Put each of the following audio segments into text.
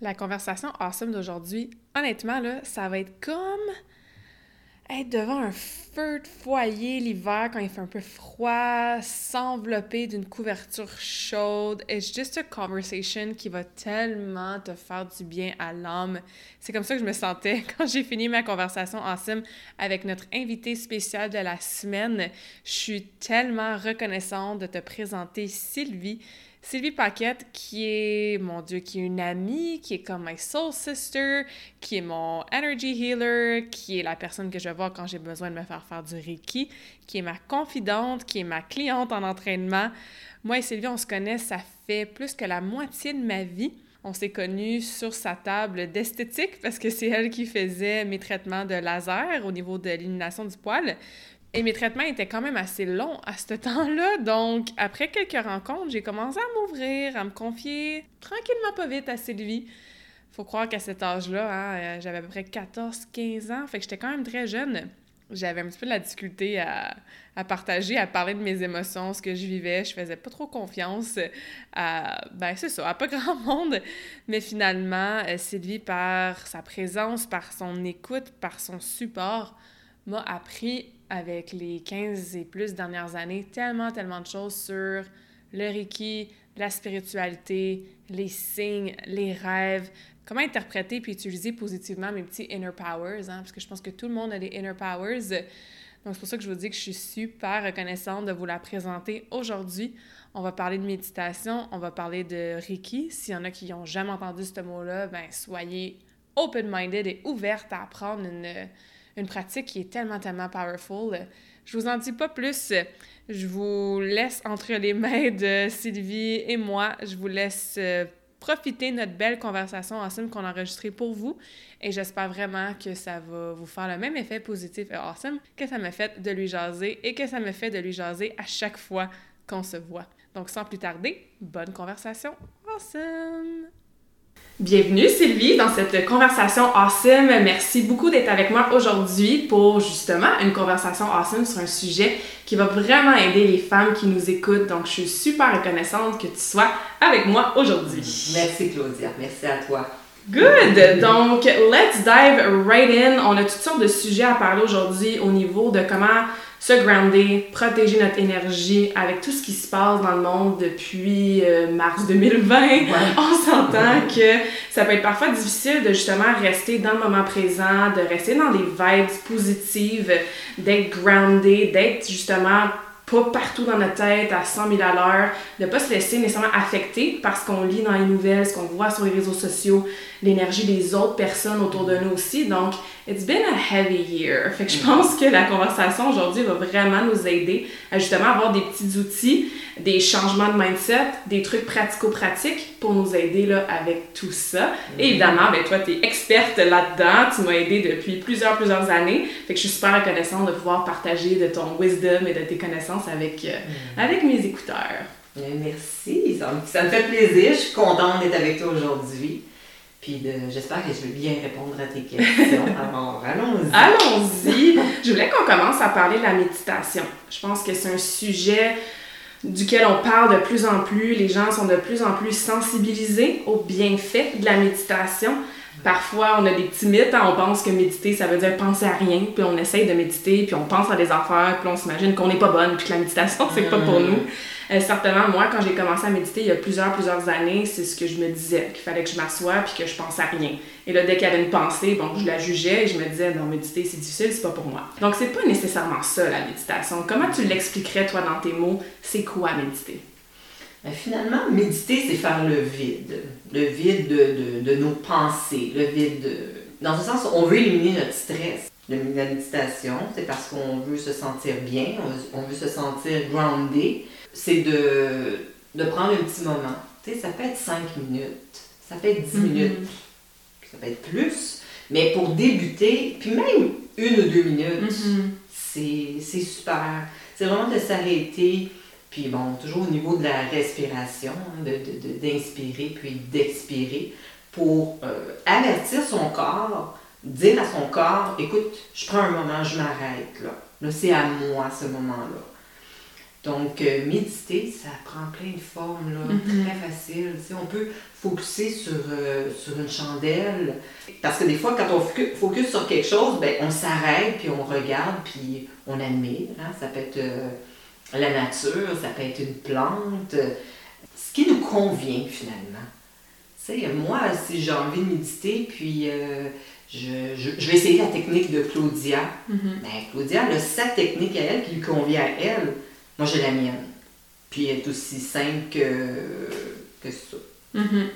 La conversation awesome d'aujourd'hui, honnêtement, là, ça va être comme être devant un feu de foyer l'hiver quand il fait un peu froid, s'envelopper d'une couverture chaude. It's just a conversation qui va tellement te faire du bien à l'âme. C'est comme ça que je me sentais quand j'ai fini ma conversation ensemble avec notre invité spécial de la semaine. Je suis tellement reconnaissante de te présenter Sylvie. Sylvie Paquette, qui est, mon Dieu, qui est une amie, qui est comme my soul sister, qui est mon energy healer, qui est la personne que je vois quand j'ai besoin de me faire faire du Reiki, qui est ma confidente, qui est ma cliente en entraînement. Moi et Sylvie, on se connaît, ça fait plus que la moitié de ma vie. On s'est connus sur sa table d'esthétique parce que c'est elle qui faisait mes traitements de laser au niveau de l'élimination du poil. Et mes traitements étaient quand même assez longs à ce temps-là. Donc, après quelques rencontres, j'ai commencé à m'ouvrir, à me confier tranquillement pas vite à Sylvie. Faut croire qu'à cet âge-là, hein, euh, j'avais à peu près 14-15 ans. Fait que j'étais quand même très jeune. J'avais un petit peu de la difficulté à, partager, à parler de mes émotions, ce que je vivais. Je faisais pas trop confiance à, ben c'est ça, à pas grand monde. Mais finalement, euh, Sylvie, par sa présence, par son écoute, par son support, m'a appris avec les 15 et plus dernières années tellement, tellement de choses sur le Reiki, la spiritualité, les signes, les rêves, comment interpréter puis utiliser positivement mes petits inner powers, hein, parce que je pense que tout le monde a des inner powers. Donc, c'est pour ça que je vous dis que je suis super reconnaissante de vous la présenter aujourd'hui. On va parler de méditation, on va parler de Reiki. S'il y en a qui n'ont jamais entendu ce mot-là, ben soyez open-minded et ouverte à apprendre une, une pratique qui est tellement, tellement powerful. Je vous en dis pas plus. Je vous laisse entre les mains de Sylvie et moi. Je vous laisse euh, profiter de notre belle conversation awesome qu'on a enregistrée pour vous. Et j'espère vraiment que ça va vous faire le même effet positif et awesome que ça m'a fait de lui jaser et que ça me fait de lui jaser à chaque fois qu'on se voit. Donc sans plus tarder, bonne conversation awesome! Bienvenue Sylvie dans cette conversation awesome. Merci beaucoup d'être avec moi aujourd'hui pour justement une conversation awesome sur un sujet qui va vraiment aider les femmes qui nous écoutent. Donc je suis super reconnaissante que tu sois avec moi aujourd'hui. Merci Claudia, merci à toi. Good! Donc, let's dive right in. On a toutes sortes de sujets à parler aujourd'hui au niveau de comment se grounder, protéger notre énergie avec tout ce qui se passe dans le monde depuis euh, mars 2020. On s'entend que ça peut être parfois difficile de justement rester dans le moment présent, de rester dans des vibes positives, d'être groundé, d'être justement pas partout dans notre tête à 100 000 à l'heure, de pas se laisser nécessairement affecter parce qu'on lit dans les nouvelles, ce qu'on voit sur les réseaux sociaux, l'énergie des autres personnes autour de nous aussi. Donc, it's been a heavy year. Fait que je pense que la conversation aujourd'hui va vraiment nous aider à justement avoir des petits outils, des changements de mindset, des trucs pratico-pratiques pour nous aider là, avec tout ça. Et mm-hmm. évidemment, ben, toi, tu es experte là-dedans. Tu m'as aidé depuis plusieurs, plusieurs années. Fait que je suis super reconnaissante de pouvoir partager de ton wisdom et de tes connaissances avec, euh, mm. avec mes écouteurs. Merci, ça, ça me fait plaisir. Je suis contente d'être avec toi aujourd'hui. Puis j'espère que je vais bien répondre à tes questions. Alors, allons-y. Allons-y. Je voulais qu'on commence à parler de la méditation. Je pense que c'est un sujet duquel on parle de plus en plus. Les gens sont de plus en plus sensibilisés aux bienfaits de la méditation. Parfois, on a des petits mythes. Hein. On pense que méditer, ça veut dire penser à rien. Puis on essaye de méditer, puis on pense à des affaires, puis on s'imagine qu'on n'est pas bonne, puis que la méditation, c'est pas pour mm. nous. Euh, certainement, moi, quand j'ai commencé à méditer il y a plusieurs, plusieurs années, c'est ce que je me disais, qu'il fallait que je m'assoie puis que je pense à rien. Et là, dès qu'il y avait une pensée, bon, je la jugeais et je me disais, non, méditer, c'est difficile, c'est pas pour moi. Donc, c'est pas nécessairement ça, la méditation. Comment tu l'expliquerais, toi, dans tes mots, c'est quoi méditer? Ben, finalement, méditer, c'est faire le vide. Le vide de, de, nos pensées, le vide de... Dans ce sens, on veut éliminer notre stress. La méditation, c'est parce qu'on veut se sentir bien, on veut, se sentir grounded. C'est de, de prendre un petit moment. Tu sais, ça peut être 5 minutes, ça peut être 10 Mhm. minutes, ça peut être plus. Mais pour débuter, puis même une ou deux minutes, Mhm. c'est c'est super. C'est vraiment de s'arrêter. Puis bon, toujours au niveau de la respiration, hein, de- de- de- d'inspirer puis d'expirer pour euh, avertir son corps, dire à son corps, écoute, je prends un moment, je m'arrête là. Là, c'est à moi ce moment-là. Donc, euh, méditer, ça prend plein de formes, là, Mhm. très facile. On peut focuser sur, euh, sur une chandelle. Parce que des fois, quand on focu- focus sur quelque chose, ben, on s'arrête, puis on regarde, puis on admire. hein. Ça peut être euh, la nature, ça peut être une plante. Ce qui nous convient, finalement. Moi, si j'ai envie de méditer, puis je, je- je vais essayer la technique de Claudia. Mhm. Ben, Claudia, elle a sa technique à elle qui lui convient à elle. Moi, j'ai la mienne. Puis elle est aussi simple que, que ça. Mhm.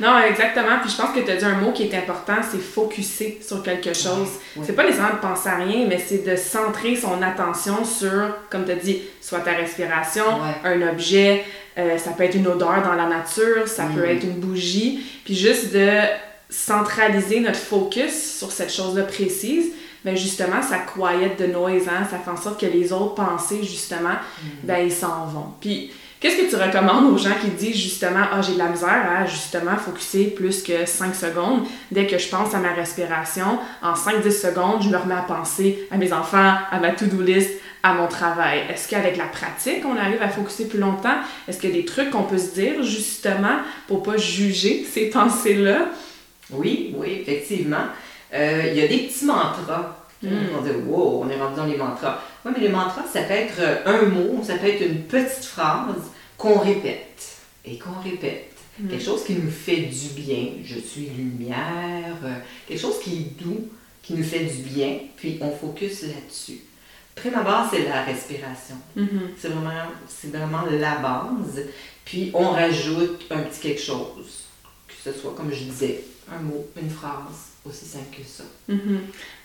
Non, exactement. Puis je pense que tu as dit un mot qui est important, c'est focuser sur quelque chose. C'est pas nécessairement de penser à rien, mais c'est de centrer son attention sur, comme tu as dit, soit ta respiration, un objet, euh, ça peut être une odeur dans la nature, ça peut être une bougie. Puis juste de centraliser notre focus sur cette chose-là précise, ben justement, ça quiet de noise, hein? ça fait en sorte que les autres pensées, justement, ben ils s'en vont. Puis, qu'est-ce que tu recommandes aux gens qui disent justement, ah, j'ai de la misère à justement focuser plus que 5 secondes. Dès que je pense à ma respiration, en 5-10 secondes, je me remets à penser à mes enfants, à ma to-do list, à mon travail. Est-ce qu'avec la pratique, on arrive à focuser plus longtemps? Est-ce qu'il y a des trucs qu'on peut se dire justement pour pas juger ces pensées-là? Oui, oui, effectivement. Euh, Il y a des petits mantras. Mm. On dit, wow, on est rendu dans les mantras. Oui, mais les mantras, ça peut être euh, un mot, ça peut être une petite phrase qu'on répète et qu'on répète. Mm. Quelque chose qui nous fait du bien. Je suis lumière. euh, quelque chose qui est doux, qui nous fait du bien, puis on focus là-dessus. Prime abord, c'est la respiration. C'est vraiment, c'est vraiment la base. Puis on rajoute un petit quelque chose. Que ce soit, comme je disais, un mot, une phrase, aussi simple que ça. Mhm.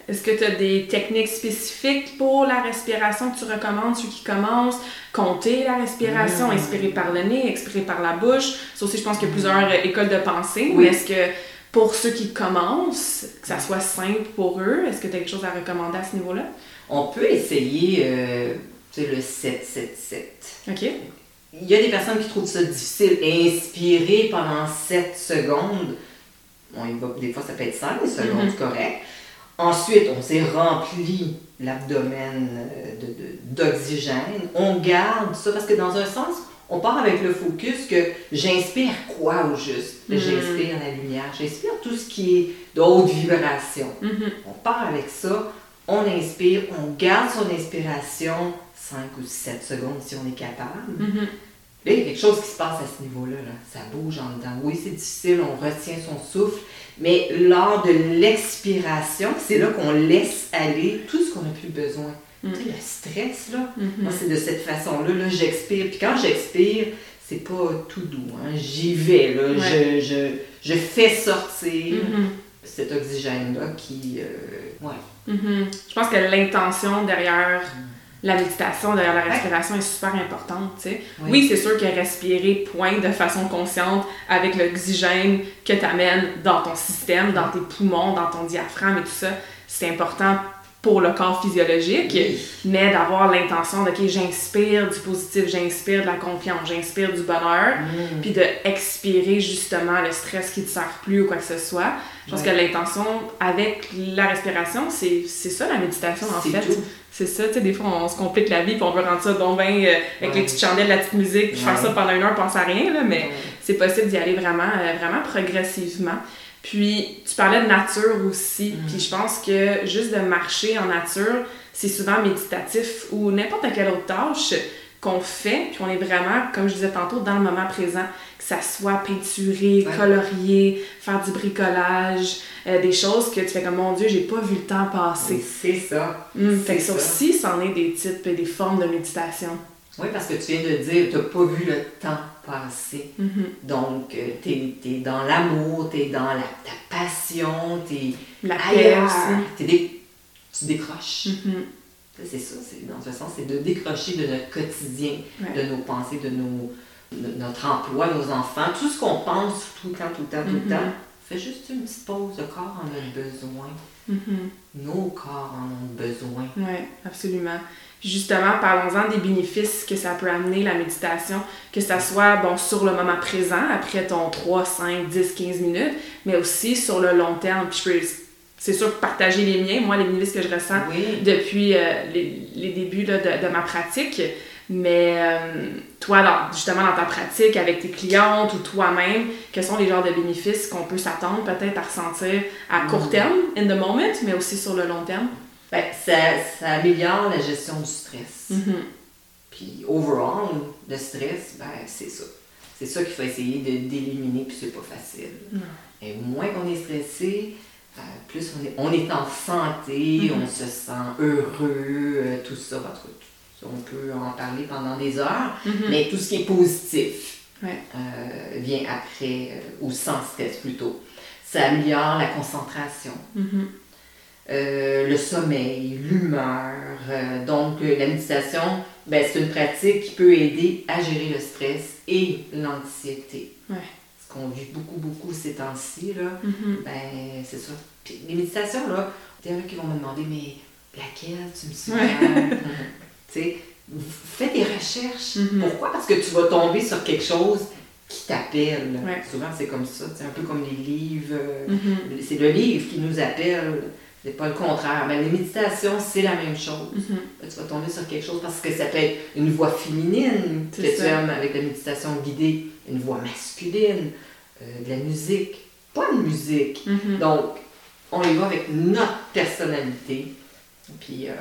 Est-ce que tu as des techniques spécifiques pour la respiration que tu recommandes, ceux qui commencent? Compter la respiration, Mm. inspirer par le nez, expirer par la bouche. Ça aussi, je pense qu'il y a plusieurs euh, écoles de pensée. Oui. Est-ce que pour ceux qui commencent, que ça soit simple pour eux, est-ce que tu as quelque chose à recommander à ce niveau-là? On peut essayer euh, le 7-7-7. OK? Il y a des personnes qui trouvent ça difficile. Inspirer pendant 7 secondes, on va, des fois ça peut être 5 secondes, Mhm. c'est correct. Ensuite, on s'est rempli l'abdomen euh, de- de- d'oxygène. On garde ça parce que dans un sens, on part avec le focus que j'inspire quoi au juste? Mhm. J'inspire la lumière, j'inspire tout ce qui est de haute vibration. Mhm. On part avec ça, on inspire, on garde son inspiration 5 ou 7 secondes si on est capable. Là, il y a quelque chose qui se passe à ce niveau-là. là. Ça bouge en dedans. Oui, c'est difficile, on retient son souffle, mais lors de l'expiration, c'est là qu'on laisse aller tout ce qu'on n'a plus besoin. Mm. Tu sais, le stress, là, Mhm. moi, c'est de cette façon-là. Là, j'expire. Puis quand j'expire, c'est pas tout doux. hein. J'y vais. Là. Ouais. Je, je, je fais sortir Mhm. cet oxygène-là qui. euh, ouais. Mhm. Je pense que l'intention derrière la méditation, derrière la Ouais. respiration est super importante, tu sais. Oui. Oui, c'est sûr que respirer point de façon consciente avec l'oxygène que tu amènes dans ton système, dans tes poumons, dans ton diaphragme et tout ça, c'est important pour le corps physiologique, Oui. mais d'avoir l'intention de, OK, j'inspire du positif, j'inspire de la confiance, j'inspire du bonheur, Mm. puis de expirer justement le stress qui te sert plus ou quoi que ce soit. Je pense que l'intention avec la respiration, c'est c'est ça la méditation en fait. tout. C'est ça, tu sais, des fois on se complique la vie puis on veut rendre ça donc euh, avec Ouais. les petites chandelles, la petite musique, puis faire ça pendant une heure, penser à rien, là, mais Ouais. c'est possible d'y aller vraiment, euh, vraiment progressivement. Puis tu parlais de nature aussi, Mm. puis je pense que juste de marcher en nature, c'est souvent méditatif ou n'importe quelle autre tâche qu'on fait, puis on est vraiment, comme je disais tantôt, dans le moment présent, ça soit peinturé, Ouais. colorié, faire du bricolage, euh, des choses que tu fais comme mon Dieu, j'ai pas vu le temps passer. C'est ça. C'est fait que ça aussi, c'en est des types et des formes de méditation. Oui, parce que tu viens de dire, tu n'as pas vu le temps passer. Mm-hmm. Donc, tu es, dans l'amour, tu es dans la, ta passion, tu es La ailleurs. T'es dé- tu décroches. Mhm. C'est ça, c'est, dans ce sens, c'est de décrocher de notre quotidien, Ouais. de nos pensées, de, nos, notre emploi, nos enfants, tout ce qu'on pense tout le temps, tout le temps, tout le temps. Fais juste une petite pause, le corps en a besoin. Mhm. Nos corps en ont besoin. Oui, absolument. Justement, parlons-en des bénéfices que ça peut amener, la méditation, que ça soit bon, sur le moment présent, après ton 3, 5, 10, 15 minutes, mais aussi sur le long terme. Puis je peux, c'est sûr, partager les miens, moi, les bénéfices que je ressens Oui. depuis euh, les, les débuts là, de, de ma pratique. Mais euh, toi, dans- justement, dans ta pratique avec tes clientes ou toi-même, quels sont les genres de bénéfices qu'on peut s'attendre peut-être à ressentir à court Mhm. terme, in the moment, mais aussi sur le long terme? Ben, ça, ça améliore la gestion du stress. Mhm. Puis, overall, le stress, ben, c'est ça. C'est ça qu'il faut essayer d'éliminer, puis c'est pas facile. Non. Et moins qu'on est stressé, euh, plus on est, on est en santé, Mhm. on se sent heureux, euh, tout ça. En tout on peut en parler pendant des heures. Mhm. Mais tout ce qui est positif Ouais. euh, vient après, euh, ou sans stress plutôt. Ça améliore la concentration, Mhm. euh, le sommeil, l'humeur. donc, la méditation, ben, c'est une pratique qui peut aider à gérer le stress et l'anxiété. Ouais. Ce qu'on vit beaucoup, beaucoup ces temps-ci, là, Mhm. ben, c'est ça. Puis les méditations, là, il y en a qui vont me demander, mais laquelle tu me suggères? tu sais, fais des recherches. Mhm. Pourquoi? Parce que tu vas tomber sur quelque chose qui t'appelle. Ouais. Souvent, c'est comme ça. C'est un peu comme les livres. euh, Mhm. C'est le livre qui nous appelle. C'est pas le contraire. Mais les méditations, c'est la même chose. Mhm. Tu vas tomber sur quelque chose parce que ça peut être une voix féminine que tu aimes avec la méditation guidée, une voix masculine, euh, de la musique, pas de musique. Donc, on y va avec notre personnalité. Puis, euh,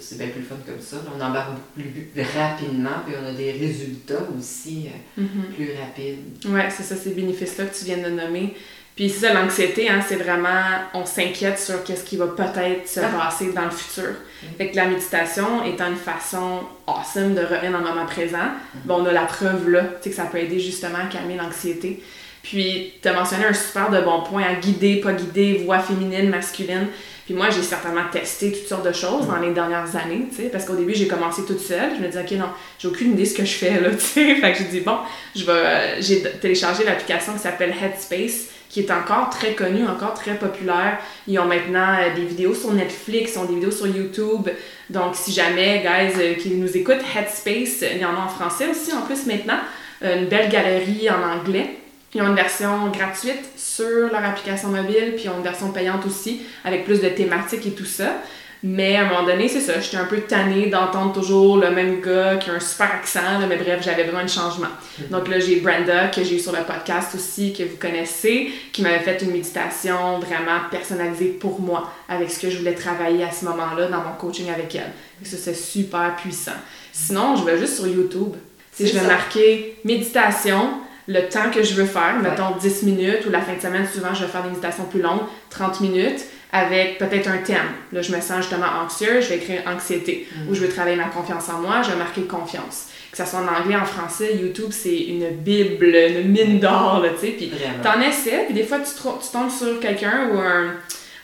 c'est bien plus fun comme ça. On embarque beaucoup plus rapidement, puis on a des résultats aussi euh, Mhm. plus rapides. Ouais, c'est ça, ces bénéfices-là que tu viens de nommer. Puis c'est ça, l'anxiété, hein, c'est vraiment, on s'inquiète sur qu'est-ce qui va peut-être se Ah. passer dans le futur. Mm. Fait que la méditation étant une façon awesome de revenir dans le moment présent, Mm. bon, on a la preuve là, tu sais, que ça peut aider justement à calmer l'anxiété. Puis, tu as mentionné un super de bon point à guider, pas guider, voix féminine, masculine. Puis moi, j'ai certainement testé toutes sortes de choses dans les dernières années, tu sais, parce qu'au début, j'ai commencé toute seule. Je me disais, OK, non, j'ai aucune idée de ce que je fais, là, tu sais. Fait que j'ai dit, bon, je vais... J'ai téléchargé l'application qui s'appelle Headspace, qui est encore très connue, encore très populaire. Ils ont maintenant euh, des vidéos sur Netflix, ils ont des vidéos sur YouTube. Donc, si jamais, guys, euh, qui nous écoutent, Headspace, il y en a en français aussi, en plus, maintenant. Euh, une belle galerie en anglais. Ils ont une version gratuite sur leur application mobile, puis ils ont une version payante aussi, avec plus de thématiques et tout ça. Mais à un moment donné, c'est ça, j'étais un peu tannée d'entendre toujours le même gars qui a un super accent, là, mais bref, j'avais besoin de changement. Donc là, j'ai Brenda, que j'ai eu sur le podcast aussi, que vous connaissez, qui m'avait fait une méditation vraiment personnalisée pour moi, avec ce que je voulais travailler à ce moment-là dans mon coaching avec elle. Et ça, c'est super puissant. Sinon, je vais juste sur YouTube. C'est je vais marquer méditation, le temps que je veux faire, Ouais. mettons 10 minutes, ou la fin de semaine, souvent, je vais faire des méditations plus longues, 30 minutes, avec peut-être un thème. Là, je me sens justement anxieux, je vais écrire anxiété. Mhm. Ou je veux travailler ma confiance en moi, je vais marquer confiance. Que ça soit en anglais, en français, YouTube, c'est une bible, une mine d'or, là, tu sais. Puis. T'en essaies, puis des fois, tu, tombes sur quelqu'un ou un,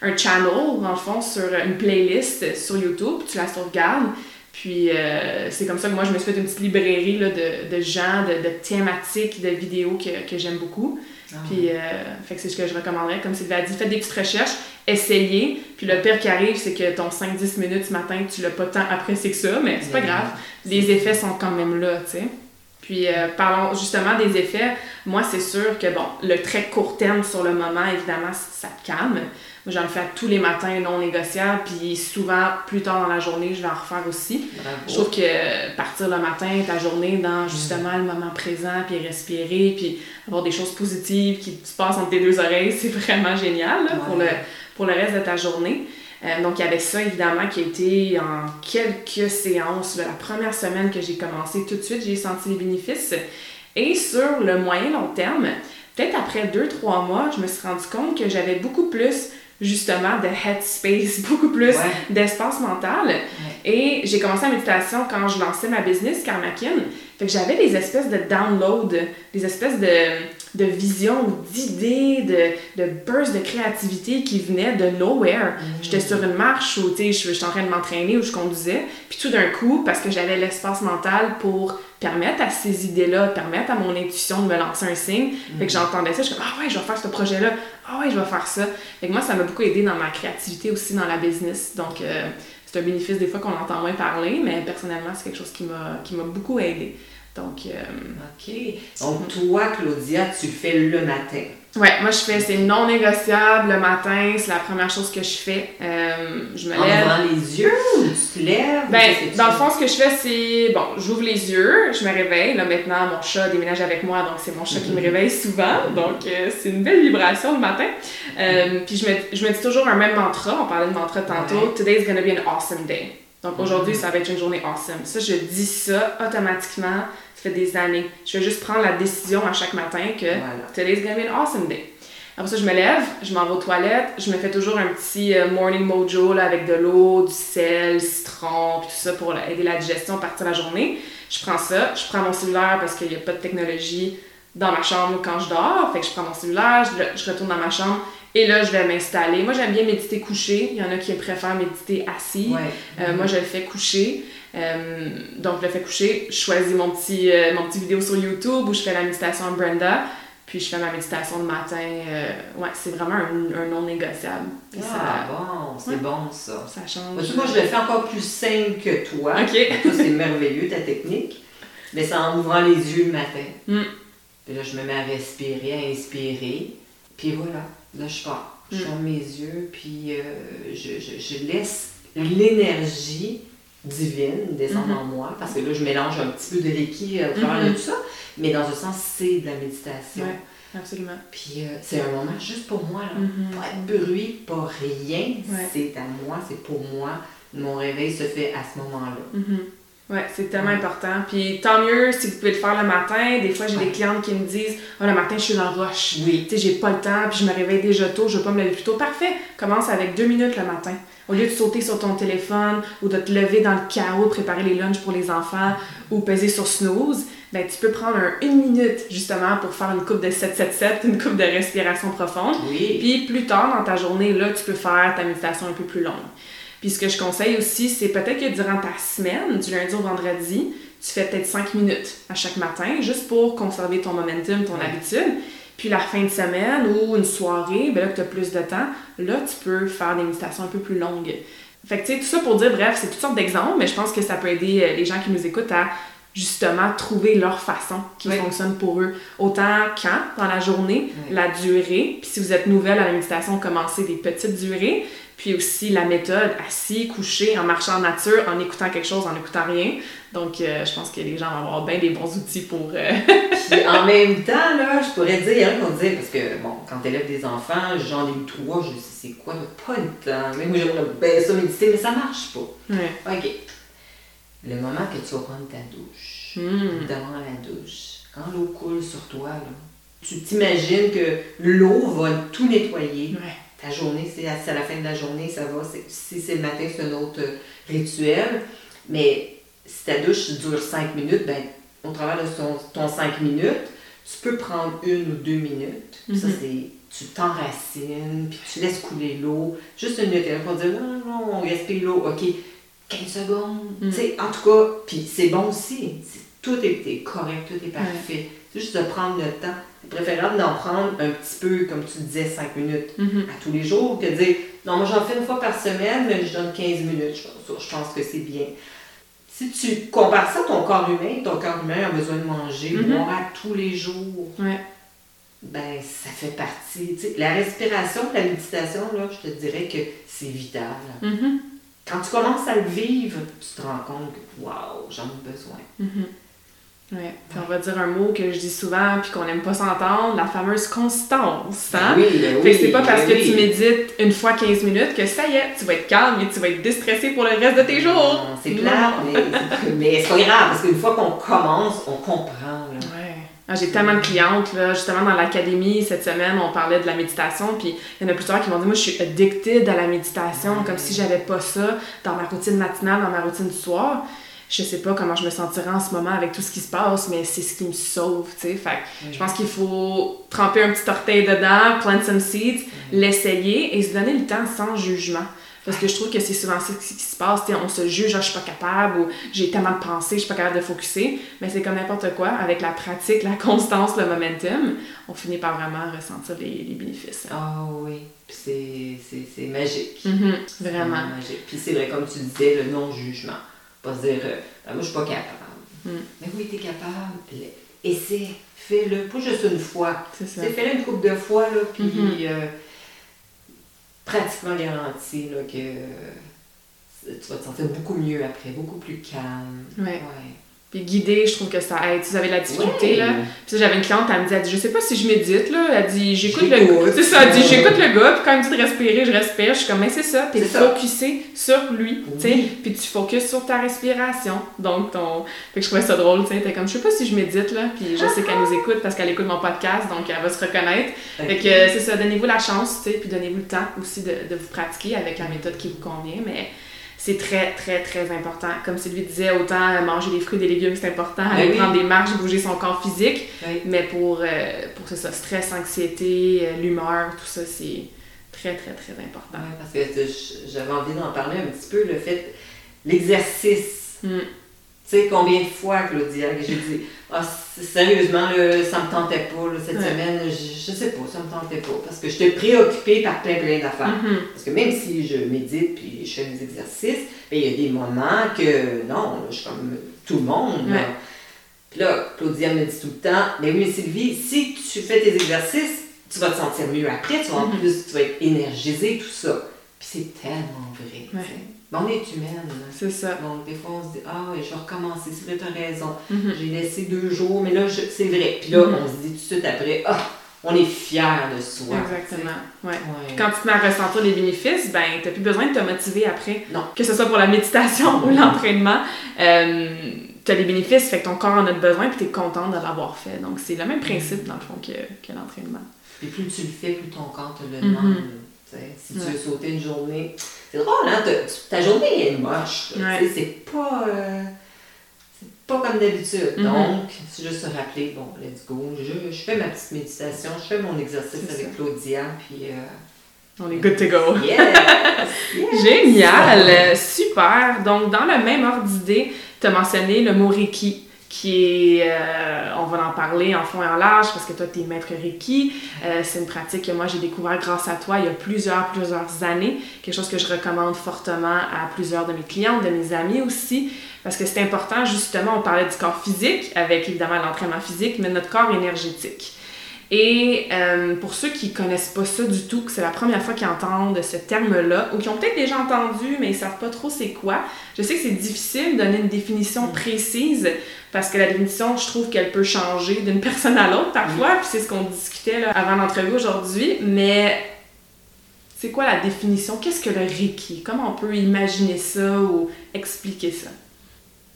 un channel, le fond, sur une playlist sur YouTube, tu la sauvegardes. Puis euh, c'est comme ça que moi, je me suis fait une petite librairie là, de, de gens, de, de thématiques, de vidéos que, que j'aime beaucoup. Ah. Puis euh, fait que c'est ce que je recommanderais. Comme Sylvie a dit, faites des petites recherches, essayez. Puis le pire qui arrive, c'est que ton 5-10 minutes ce matin, tu l'as pas tant apprécié que ça, mais c'est pas grave. Les effets sont quand même là, tu sais. Puis euh, parlons justement des effets. Moi, c'est sûr que, bon, le très court terme sur le moment, évidemment, ça te calme. Moi, j'en fais tous les matins non négociables, puis souvent, plus tard dans la journée, je vais en refaire aussi. Bravo. Je trouve que partir le matin, ta journée dans justement le moment présent, puis respirer, puis avoir des choses positives qui se passent entre tes deux oreilles, c'est vraiment génial là, pour, le, pour le reste de ta journée. Euh, donc, il y avait ça, évidemment, qui a été en quelques séances. là. la première semaine que j'ai commencé, tout de suite, j'ai senti les bénéfices. Et sur le moyen long terme, peut-être après deux, trois mois, je me suis rendu compte que j'avais beaucoup plus, justement, de headspace, beaucoup plus Ouais. d'espace mental. Et j'ai commencé la méditation quand je lançais ma business, Karmakin. Fait que j'avais des espèces de download, des espèces de, de visions ou d'idées, de, de bursts de créativité qui venaient de nowhere. J'étais sur une marche où, sais, j'étais en train de m'entraîner ou je conduisais. Puis tout d'un coup, parce que j'avais l'espace mental pour permettre à ces idées-là, permettre à mon intuition de me lancer un signe. Fait que j'entendais ça, je suis comme, ah ouais, je vais faire ce projet-là, ah ouais, je vais faire ça. Fait que moi, ça m'a beaucoup aidé dans ma créativité aussi dans la business. Donc, euh, c'est un bénéfice des fois qu'on entend moins parler, mais personnellement, c'est quelque chose qui m'a beaucoup aidé. Donc, euh, OK. Donc, toi, Claudia, tu fais le matin. Ouais, moi je fais, c'est non négociable le matin, c'est la première chose que je fais. Euh, je me En lève. ouvrant les yeux ou tu te lèves? Ben, dans le fond, ce que je fais, c'est, bon, j'ouvre les yeux, je me réveille. Là, maintenant, mon chat déménage avec moi, donc c'est mon chat qui me réveille souvent. Donc, euh, c'est une belle vibration le matin. Euh, puis, je me, je me dis toujours un même mantra. On parlait de mantra tantôt. Ouais. Today's gonna be an awesome day. Donc, aujourd'hui, ça va être une journée awesome. Ça, je dis ça automatiquement. Ça fait des années. Je vais juste prendre la décision à chaque matin que Voilà. Today's gonna be an awesome day. Après ça, je me lève, je m'en vais aux toilettes, je me fais toujours un petit euh, morning mojo là, avec de l'eau, du sel, citron, puis tout ça pour aider la digestion à partir de la journée. Je prends ça, je prends mon cellulaire parce qu'il n'y a pas de technologie dans ma chambre quand je dors. Fait que je prends mon cellulaire, je retourne dans ma chambre et là, je vais m'installer. Moi, j'aime bien méditer couché. Il y en a qui préfèrent méditer assis. Ouais. Euh, moi, je le fais coucher. Euh, donc, je le fais coucher. Je choisis mon petit, euh, mon petit vidéo sur YouTube où je fais la méditation en Brenda. Puis, je fais ma méditation le matin. Ouais, c'est vraiment un, un non négociable. Ah, bon, c'est Ouais. bon ça. ça, ça change. Parce que moi, je le fais encore plus simple que toi. Ok. Ça, c'est merveilleux, ta technique. Mais c'est en ouvrant les yeux le matin. Mm. Puis là, je me mets à respirer, à inspirer. Puis voilà, là, je pars. Je Mm. ferme mes yeux, puis euh, je, je- je laisse l'énergie divine descendre Mhm. en moi. Parce que là, je mélange un petit peu de reiki euh, au travers de Mhm. tout ça. Mais dans un sens, c'est de la méditation. Ouais, absolument. Puis euh, c'est un moment juste pour moi. Là. Pas de bruit, pas rien. Ouais. C'est à moi, c'est pour moi. Mon réveil se fait à ce moment-là. Ouais, c'est tellement important. Puis tant mieux si vous pouvez le faire le matin. Des fois, j'ai Ouais. des clientes qui me disent Ah, le matin, je suis dans le rush. Oui. Tu sais, j'ai pas le temps, puis je me réveille déjà tôt, je veux pas me lever plus tôt. Parfait, commence avec deux minutes le matin. Au lieu de sauter sur ton téléphone ou de te lever dans le chaos, préparer les lunchs pour les enfants ou peser sur snooze, ben tu peux prendre un- une minute justement pour faire une coupe de 777, une coupe de respiration profonde. Oui. Puis plus tard dans ta journée, là, tu peux faire ta méditation un peu plus longue. Puis ce que je conseille aussi, c'est peut-être que durant ta semaine, du lundi au vendredi, tu fais peut-être 5 minutes à chaque matin, juste pour conserver ton momentum, ton Ouais. habitude. Puis la fin de semaine ou une soirée, ben là que tu as plus de temps, là tu peux faire des méditations un peu plus longues. Fait que tu sais, tout ça pour dire, bref, c'est toutes sortes d'exemples, mais je pense que ça peut aider euh, les gens qui nous écoutent à justement trouver leur façon qui Oui. fonctionne pour eux. Autant quand, dans la journée, Oui. la durée, puis si vous êtes nouvelle à la méditation, commencez des petites durées, puis aussi la méthode assis, couché, en marchant en nature, en écoutant quelque chose, en écoutant rien. Donc, euh, je pense que les gens vont avoir bien des bons outils pour... euh, Puis en même temps, là, je pourrais dire, il y en a qui vont dire, parce que, bon, quand t'élèves des enfants, j'en ai eu trois, je sais c'est quoi, pas le temps. Même moi, j'aimerais bien ça méditer, mais ça marche pas. ouais. OK. Le moment que tu vas prendre ta douche, Hmm. devant la douche, quand l'eau coule sur toi, là, tu t'imagines que l'eau va tout nettoyer. Ouais. Ta journée, c'est à, la fin de la journée, ça va. C'est- Si c'est le matin, c'est un autre euh, rituel. Mais si ta douche dure 5 minutes, ben, au travers de ton, ton 5 minutes, tu peux prendre une ou deux minutes. Ça, Mhm. c'est. Tu t'enracines, puis tu laisses couler l'eau. Juste une minute. Vont dire non, non, on respire l'eau. OK, 15 secondes. Mhm. Tu sais, en tout cas, puis c'est bon aussi. Tout est, est correct, tout est parfait. C'est juste de prendre le temps. C'est préférable d'en prendre un petit peu, comme tu disais, 5 minutes Mhm. à tous les jours que de dire non, moi j'en fais une fois par semaine, mais je donne 15 minutes. Je pense, je pense que c'est bien. Si tu compares ça à ton corps humain, ton corps humain a besoin de manger, Mhm. boire à tous les jours, Ouais. ben ça fait partie. la respiration, la méditation, là, je te dirais que c'est vital. Mhm. Quand tu commences à le vivre, tu te rends compte que waouh, j'en ai besoin. Ouais. Puis on va dire un mot que je dis souvent puis qu'on n'aime pas s'entendre, la fameuse constance. Hein? Oui, ben Fait que c'est oui, pas parce ben que oui. tu médites une fois 15 minutes que ça y est, tu vas être calme et tu vas être déstressé pour le reste de tes jours. Non, C'est Non. plat, mais, mais c'est pas grave, parce qu'une fois qu'on commence, on comprend. là. Ouais, Ah, j'ai tellement de clientes, là, justement dans l'académie cette semaine, on parlait de la méditation, puis il y en a plusieurs qui m'ont dit Moi, je suis addicted à la méditation, comme si j'avais pas ça dans ma routine matinale, dans ma routine du soir. Je sais pas comment je me sentirais en ce moment avec tout ce qui se passe, mais c'est ce qui me sauve, tu sais. Fait je pense qu'il faut tremper un petit orteil dedans, plant some seeds, l'essayer et se donner le temps sans jugement. Parce que je trouve que c'est souvent ça qui, se passe. on se juge, ah, je suis pas capable, ou j'ai tellement de pensées, je suis pas capable de focuser. Mais c'est comme n'importe quoi, avec la pratique, la constance, le momentum, on finit par vraiment ressentir les, les bénéfices. Ah oui, c'est magique. Mm-hmm. vraiment. magique. Puis c'est vrai, comme tu disais, le non-jugement. Pas se dire, euh, ben, moi je suis pas capable. Mm. Mais oui, tu es capable. Essaie, fais-le. Pas juste une fois. Fais-le une couple de fois, là, puis. Mm-hmm. Euh, pratiquement garanti là, que tu vas te sentir beaucoup mieux après, beaucoup plus calme. Ouais. Puis guider, je trouve que ça aide. Si vous avez la difficulté, là. Puis j'avais une cliente, elle me dit, elle dit, je sais pas si je médite, là. Elle dit, j'écoute le gars. C'est ça, elle dit, j'écoute le gars, puis quand il me dit de respirer, je respire. Je suis comme, mais c'est ça, t'es focusé sur lui, tu sais. Puis tu focuses sur ta respiration. Donc, ton. Fait que je trouvais ça drôle, tu sais. T'es comme, je sais pas si je médite, là. Puis je sais qu'elle nous écoute parce qu'elle écoute mon podcast, donc elle va se reconnaître. Fait que c'est ça, donnez-vous la chance, tu sais. Puis donnez-vous le temps aussi de, de vous pratiquer avec la méthode qui vous convient. Mais c'est très, très, très important. Comme Sylvie disait, autant manger des fruits et des légumes, c'est important, ben aller prendre des marches, bouger son corps physique, mais pour, euh, pour ça, stress, anxiété, euh, l'humeur, tout ça, c'est très, très, très important. parce que j'avais envie d'en parler un petit peu, le fait, l'exercice. Mm. Tu sais, combien de fois, Claudia, que j'ai dit, ah, sérieusement, ça me tentait pas, cette semaine, je, je, sais pas, ça me tentait pas. Parce que j'étais préoccupée par plein, plein d'affaires. Mm-hmm. Parce que même si je médite puis je fais des exercices, ben, il y a des moments que, non, je suis comme tout le monde. Puis là, Claudia me dit tout le temps, mais oui, Sylvie, si tu fais tes exercices, tu vas te sentir mieux après, tu vas, en mm-hmm. plus, tu vas être énergisée, tout ça. Puis c'est tellement vrai. Mais on est humaine. C'est ça. Donc, des fois, on se dit, ah, oui, je vais recommencer. C'est vrai, tu as raison. Mhm. J'ai laissé deux jours, mais là, c'est vrai. Puis là, mhm. on se dit tout de suite après, ah, on est fier de soi. Exactement. Ouais. Quand tu te mets à ressentir les bénéfices, ben, tu n'as plus besoin de te motiver après. Non. Que ce soit pour la méditation ou l'entraînement. Euh, tu as les bénéfices, fait que ton corps en a besoin, puis tu es content de l'avoir fait. Donc, c'est le même principe, dans le fond, que, que l'entraînement. Et plus tu le fais, plus ton corps te le mhm. Si tu veux sauter une journée, c'est drôle, hein? Ta, journée est moche. C'est pas. Euh, c'est pas comme d'habitude. Mm-hmm. Donc, c'est juste se rappeler, bon, let's go. Je, je, fais ma petite méditation, je fais mon exercice avec Claudia, puis. Euh, on est good to go. Génial! Super! Donc, dans le même ordre d'idée, tu as mentionné le mot Reiki qui est, euh, on va en parler en fond et en large parce que toi, tu es maître Reiki. Euh, c'est une pratique que moi, j'ai découvert grâce à toi il y a plusieurs, plusieurs années. Quelque chose que je recommande fortement à plusieurs de mes clients, de mes amis aussi, parce que c'est important, justement, on parlait du corps physique avec évidemment l'entraînement physique, mais notre corps énergétique. Et euh, pour ceux qui connaissent pas ça du tout, que c'est la première fois qu'ils entendent ce terme-là, ou qui ont peut-être déjà entendu, mais ils savent pas trop c'est quoi, je sais que c'est difficile de donner une définition mm. précise, parce que la définition, je trouve qu'elle peut changer d'une personne à l'autre parfois, puis c'est ce qu'on discutait là, avant l'entrevue aujourd'hui, mais c'est quoi la définition? Qu'est-ce que le Reiki? Comment on peut imaginer ça ou expliquer ça?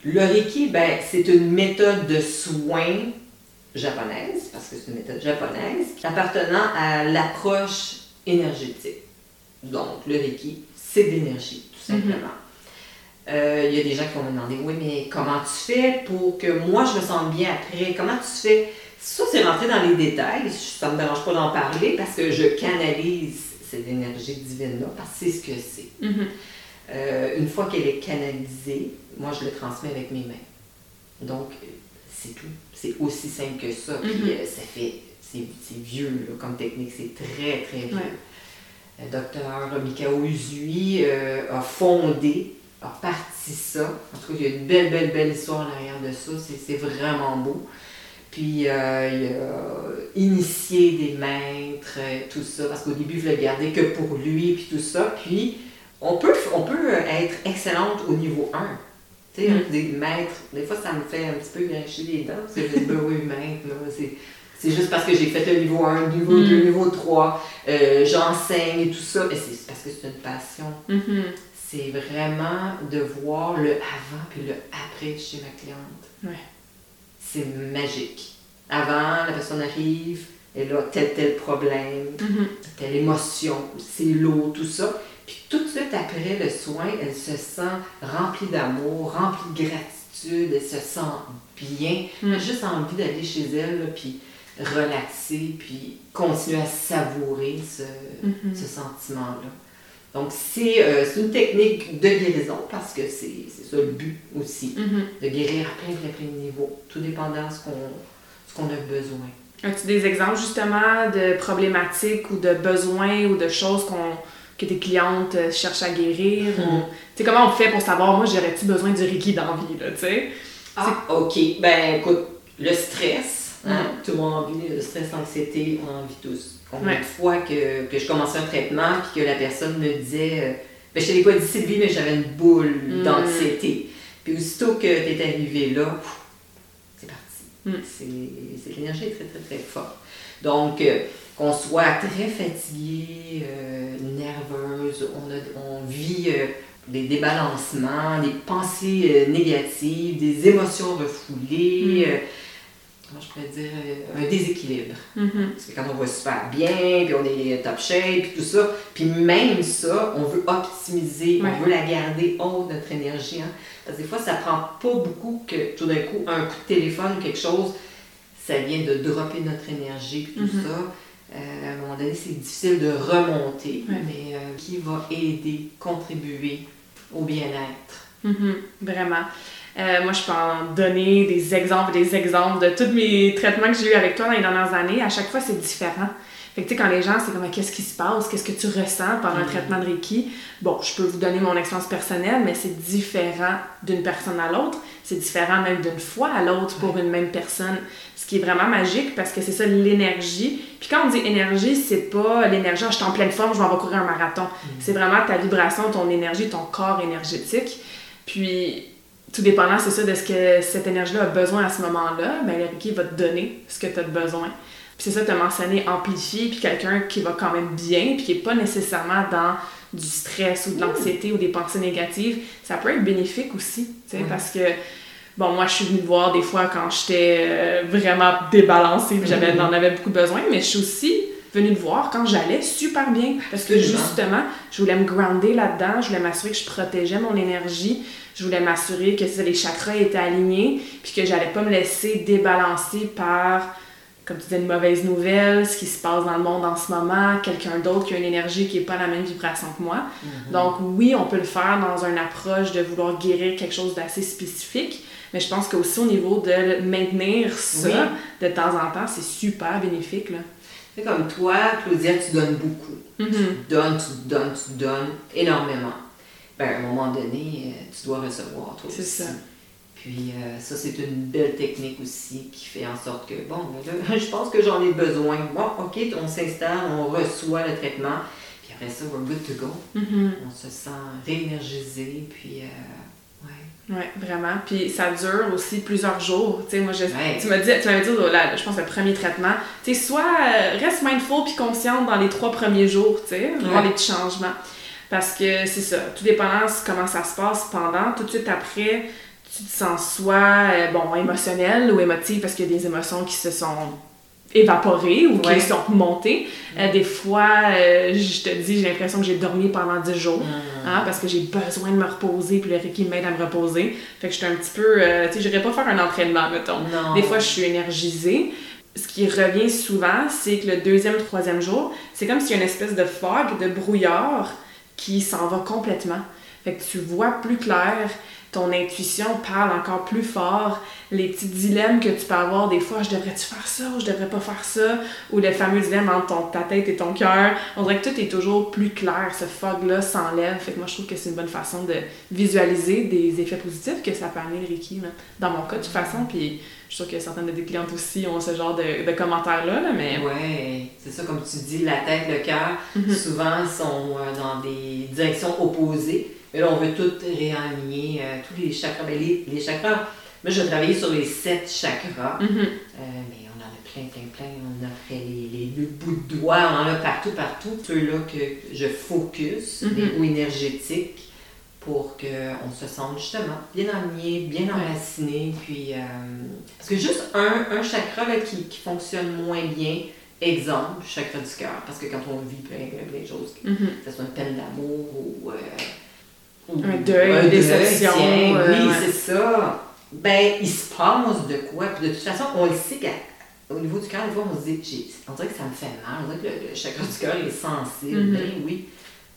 Le Reiki, ben, c'est une méthode de soins japonaise, parce que c'est une méthode japonaise, appartenant à l'approche énergétique. Donc, le Reiki, c'est de l'énergie, tout mhm. simplement. Euh, il y a des gens qui vont me demander, oui, mais comment tu fais pour que moi je me sente bien après? Comment tu fais? Ça, c'est rentrer dans les détails. Ça ne me dérange pas d'en parler parce que je canalise cette énergie divine-là, parce que c'est ce que c'est. Mhm. Euh, une fois qu'elle est canalisée, moi je le transmets avec mes mains. Donc, c'est tout. C'est aussi simple que ça. Puis mm-hmm. euh, ça fait. C'est vieux comme technique, c'est très, très vieux. Le docteur Mikao Uzui euh, a fondé, a parti ça. En tout cas, il y a une belle, belle, belle histoire en arrière de ça. C'est vraiment beau. Puis euh, il a initié des maîtres, tout ça, parce qu'au début, je le gardais que pour lui, puis tout ça. Puis on peut, on peut être excellente au niveau 1. Tu sais, mm. des maîtres, des fois ça me fait un petit peu grincher les dents, parce que je dis, ben oui, maître, c'est juste parce que j'ai fait le niveau 1, niveau 2, mm. niveau 3, euh, j'enseigne et tout ça, mais c'est parce que c'est une passion. Mm-hmm. C'est vraiment de voir le avant puis le après chez ma cliente. C'est magique. avant, la personne arrive, elle a tel tel problème, Mhm. telle émotion, c'est lourd, tout ça. Puis tout de suite après le soin, elle se sent remplie d'amour, remplie de gratitude, elle se sent bien. Elle a Mm. juste envie d'aller chez elle, là, puis relaxer, puis continuer à savourer ce, Mhm. ce sentiment-là. Donc, c'est euh, c'est une technique de guérison parce que c'est ça le but aussi, Mhm. de guérir à plein, plein, plein de niveaux, tout dépendant de ce qu'on ce qu'on a besoin. As-tu des exemples justement de problématiques ou de besoins ou de choses qu'on que tes clientes euh, cherchent à guérir? Mhm. ou- Tu sais, comment on fait pour savoir, moi, j'aurais-tu besoin du Reiki dans la vie, là, tu sais? Ah, ok. Ben, écoute, le stress, hein, Mhm. tout le monde en vit, le stress, l'anxiété, on en vit tous. Combien Ouais. de fois que, que je commençais un traitement puis que la personne me disait, euh, ben, je t'avais pas dit Sylvie, mais j'avais une boule Mhm. d'anxiété. Puis aussitôt que tu es arrivé là, c'est parti. Mhm. C'est c'est l'énergie est très, très, très forte. Donc, euh, qu'on soit très fatigué, euh, nerveuse, on, a- on vit euh, des débalancements, des pensées euh, négatives, des émotions refoulées, Mm. comment je pourrais dire, un déséquilibre. Mhm. Parce que quand on va super bien, puis on est top shape, puis tout ça, puis même ça, on veut optimiser, Ouais. on veut la garder haute, notre énergie. Hein? Parce que des fois, ça prend pas beaucoup que tout d'un coup, un coup de téléphone ou quelque chose, ça vient de dropper notre énergie, puis tout Mhm. ça. Euh, à un moment donné, c'est difficile de remonter, Ouais. mais euh, qui va aider, contribuer au bien-être? Mhm, Vraiment. Euh, moi, je peux en donner des exemples, des exemples de tous mes traitements que j'ai eu avec toi dans les dernières années. À chaque fois, c'est différent. Fait que, tu sais, quand les gens, c'est comme, qu'est-ce qui se passe? Qu'est-ce que tu ressens pendant un Mhm. traitement de Reiki? Bon, je peux vous donner mon expérience personnelle, mais c'est différent d'une personne à l'autre. C'est différent même d'une fois à l'autre pour une même personne. Ce qui est vraiment magique parce que c'est ça, l'énergie. Puis quand on dit énergie, c'est pas l'énergie, Ah, je suis en pleine forme, je vais en courir un marathon. C'est vraiment ta vibration, ton énergie, ton corps énergétique. Puis, tout dépendant, c'est ça, de ce que cette énergie-là a besoin à ce moment-là, ben, le Reiki va te donner ce que tu as besoin. Puis c'est ça, tu as mentionné amplifié, puis quelqu'un qui va quand même bien, puis qui n'est pas nécessairement dans du stress ou de l'anxiété ou des pensées négatives, ça peut être bénéfique aussi, tu sais, parce que, bon, moi, je suis venue voir des fois quand j'étais euh, vraiment débalancée, puis j'avais, Mhm. j'en avais beaucoup besoin, mais je suis aussi venue te voir quand j'allais super bien, parce que justement, je voulais me grounder là-dedans, je voulais m'assurer que je protégeais mon énergie, je voulais m'assurer que les chakras étaient alignés, puis que j'allais pas me laisser débalancer par, comme tu disais, une mauvaise nouvelle, ce qui se passe dans le monde en ce moment, quelqu'un d'autre qui a une énergie qui est pas la même vibration que moi. Mhm. Donc oui, on peut le faire dans une approche de vouloir guérir quelque chose d'assez spécifique, mais je pense qu'aussi au niveau de maintenir ça Oui. de temps en temps, c'est super bénéfique. Là. C'est comme toi, Claudia, tu donnes beaucoup. Mhm. Tu donnes, tu donnes, tu donnes énormément. Ben, à un moment donné, euh, tu dois recevoir toi C'est ça. Puis euh, ça, c'est une belle technique aussi qui fait en sorte que, bon, ben là, je pense que j'en ai besoin. Bon, OK, on s'installe, on reçoit le traitement. Puis après ça, we're good to go. Mhm. On se sent réénergisé, puis euh, Ouais, vraiment. Puis ça dure aussi plusieurs jours. Tu sais, moi, je, Ouais. tu m'as dit, tu m'avais dit, oh là, je pense, le premier traitement, tu sais, soit euh, reste mindful puis consciente dans les trois premiers jours, tu sais, voir Ouais. les petits changements. Parce que c'est ça, tout dépendant de comment ça se passe pendant, tout de suite après, tu te sens soit, euh, bon, émotionnel ou émotif parce qu'il y a des émotions qui se sont évaporées ou Ouais. qui sont montées. Euh, des fois, euh, je te dis, j'ai l'impression que j'ai dormi pendant 10 jours. Mm. Hein, parce que j'ai besoin de me reposer, puis le Reiki m'aide à me reposer. Fait que je suis un petit peu, euh, tu sais, j'irais pas faire un entraînement, mettons. Non. Des fois, je suis énergisée. Ce qui revient souvent, c'est que le deuxième, troisième jour, c'est comme s'il y a une espèce de fog, de brouillard qui s'en va complètement. Fait que tu vois plus clair, ton intuition parle encore plus fort, les petits dilemmes que tu peux avoir des fois, je devrais-tu faire ça ou je devrais pas faire ça, ou le fameux dilemme entre ton, ta tête et ton cœur. On dirait que tout est toujours plus clair, ce fog-là s'enlève. Fait que moi, je trouve que c'est une bonne façon de visualiser des effets positifs que ça peut amener le Reiki, là. dans mon cas, de toute façon, puis je suis sûre que certaines de tes clientes aussi ont ce genre de, de commentaires-là, là, mais... Ouais, c'est ça, comme tu dis, la tête, le cœur, Mhm. souvent sont euh, dans des directions opposées. Mais là, on veut tout réaligner, euh, tous les chakras. Ben, les, les chakras, moi, je travaillé sur les sept chakras, Mhm. euh, mais on en a plein, plein, plein. On a fait les, les, le bout de doigts, on en a partout, partout. Ceux-là que je focus, Mhm. les goûts énergétiques, pour qu'on se sente justement bien aligné, bien enraciné. Puis, euh, parce que juste un, un chakra là, qui, qui fonctionne moins bien, exemple, chakra du cœur, parce que quand on vit plein, plein, plein de choses, Mhm. que ce soit une peine d'amour ou, euh, Un deuil, une déception, tiens, euh, oui, ouais. c'est ça. Ben, il se passe de quoi? Puis de toute façon, on le sait qu'au niveau du cœur, des fois, on se dit, on dirait que ça me fait mal, on dirait que le, le chakra du cœur est sensible. Mhm. Ben oui.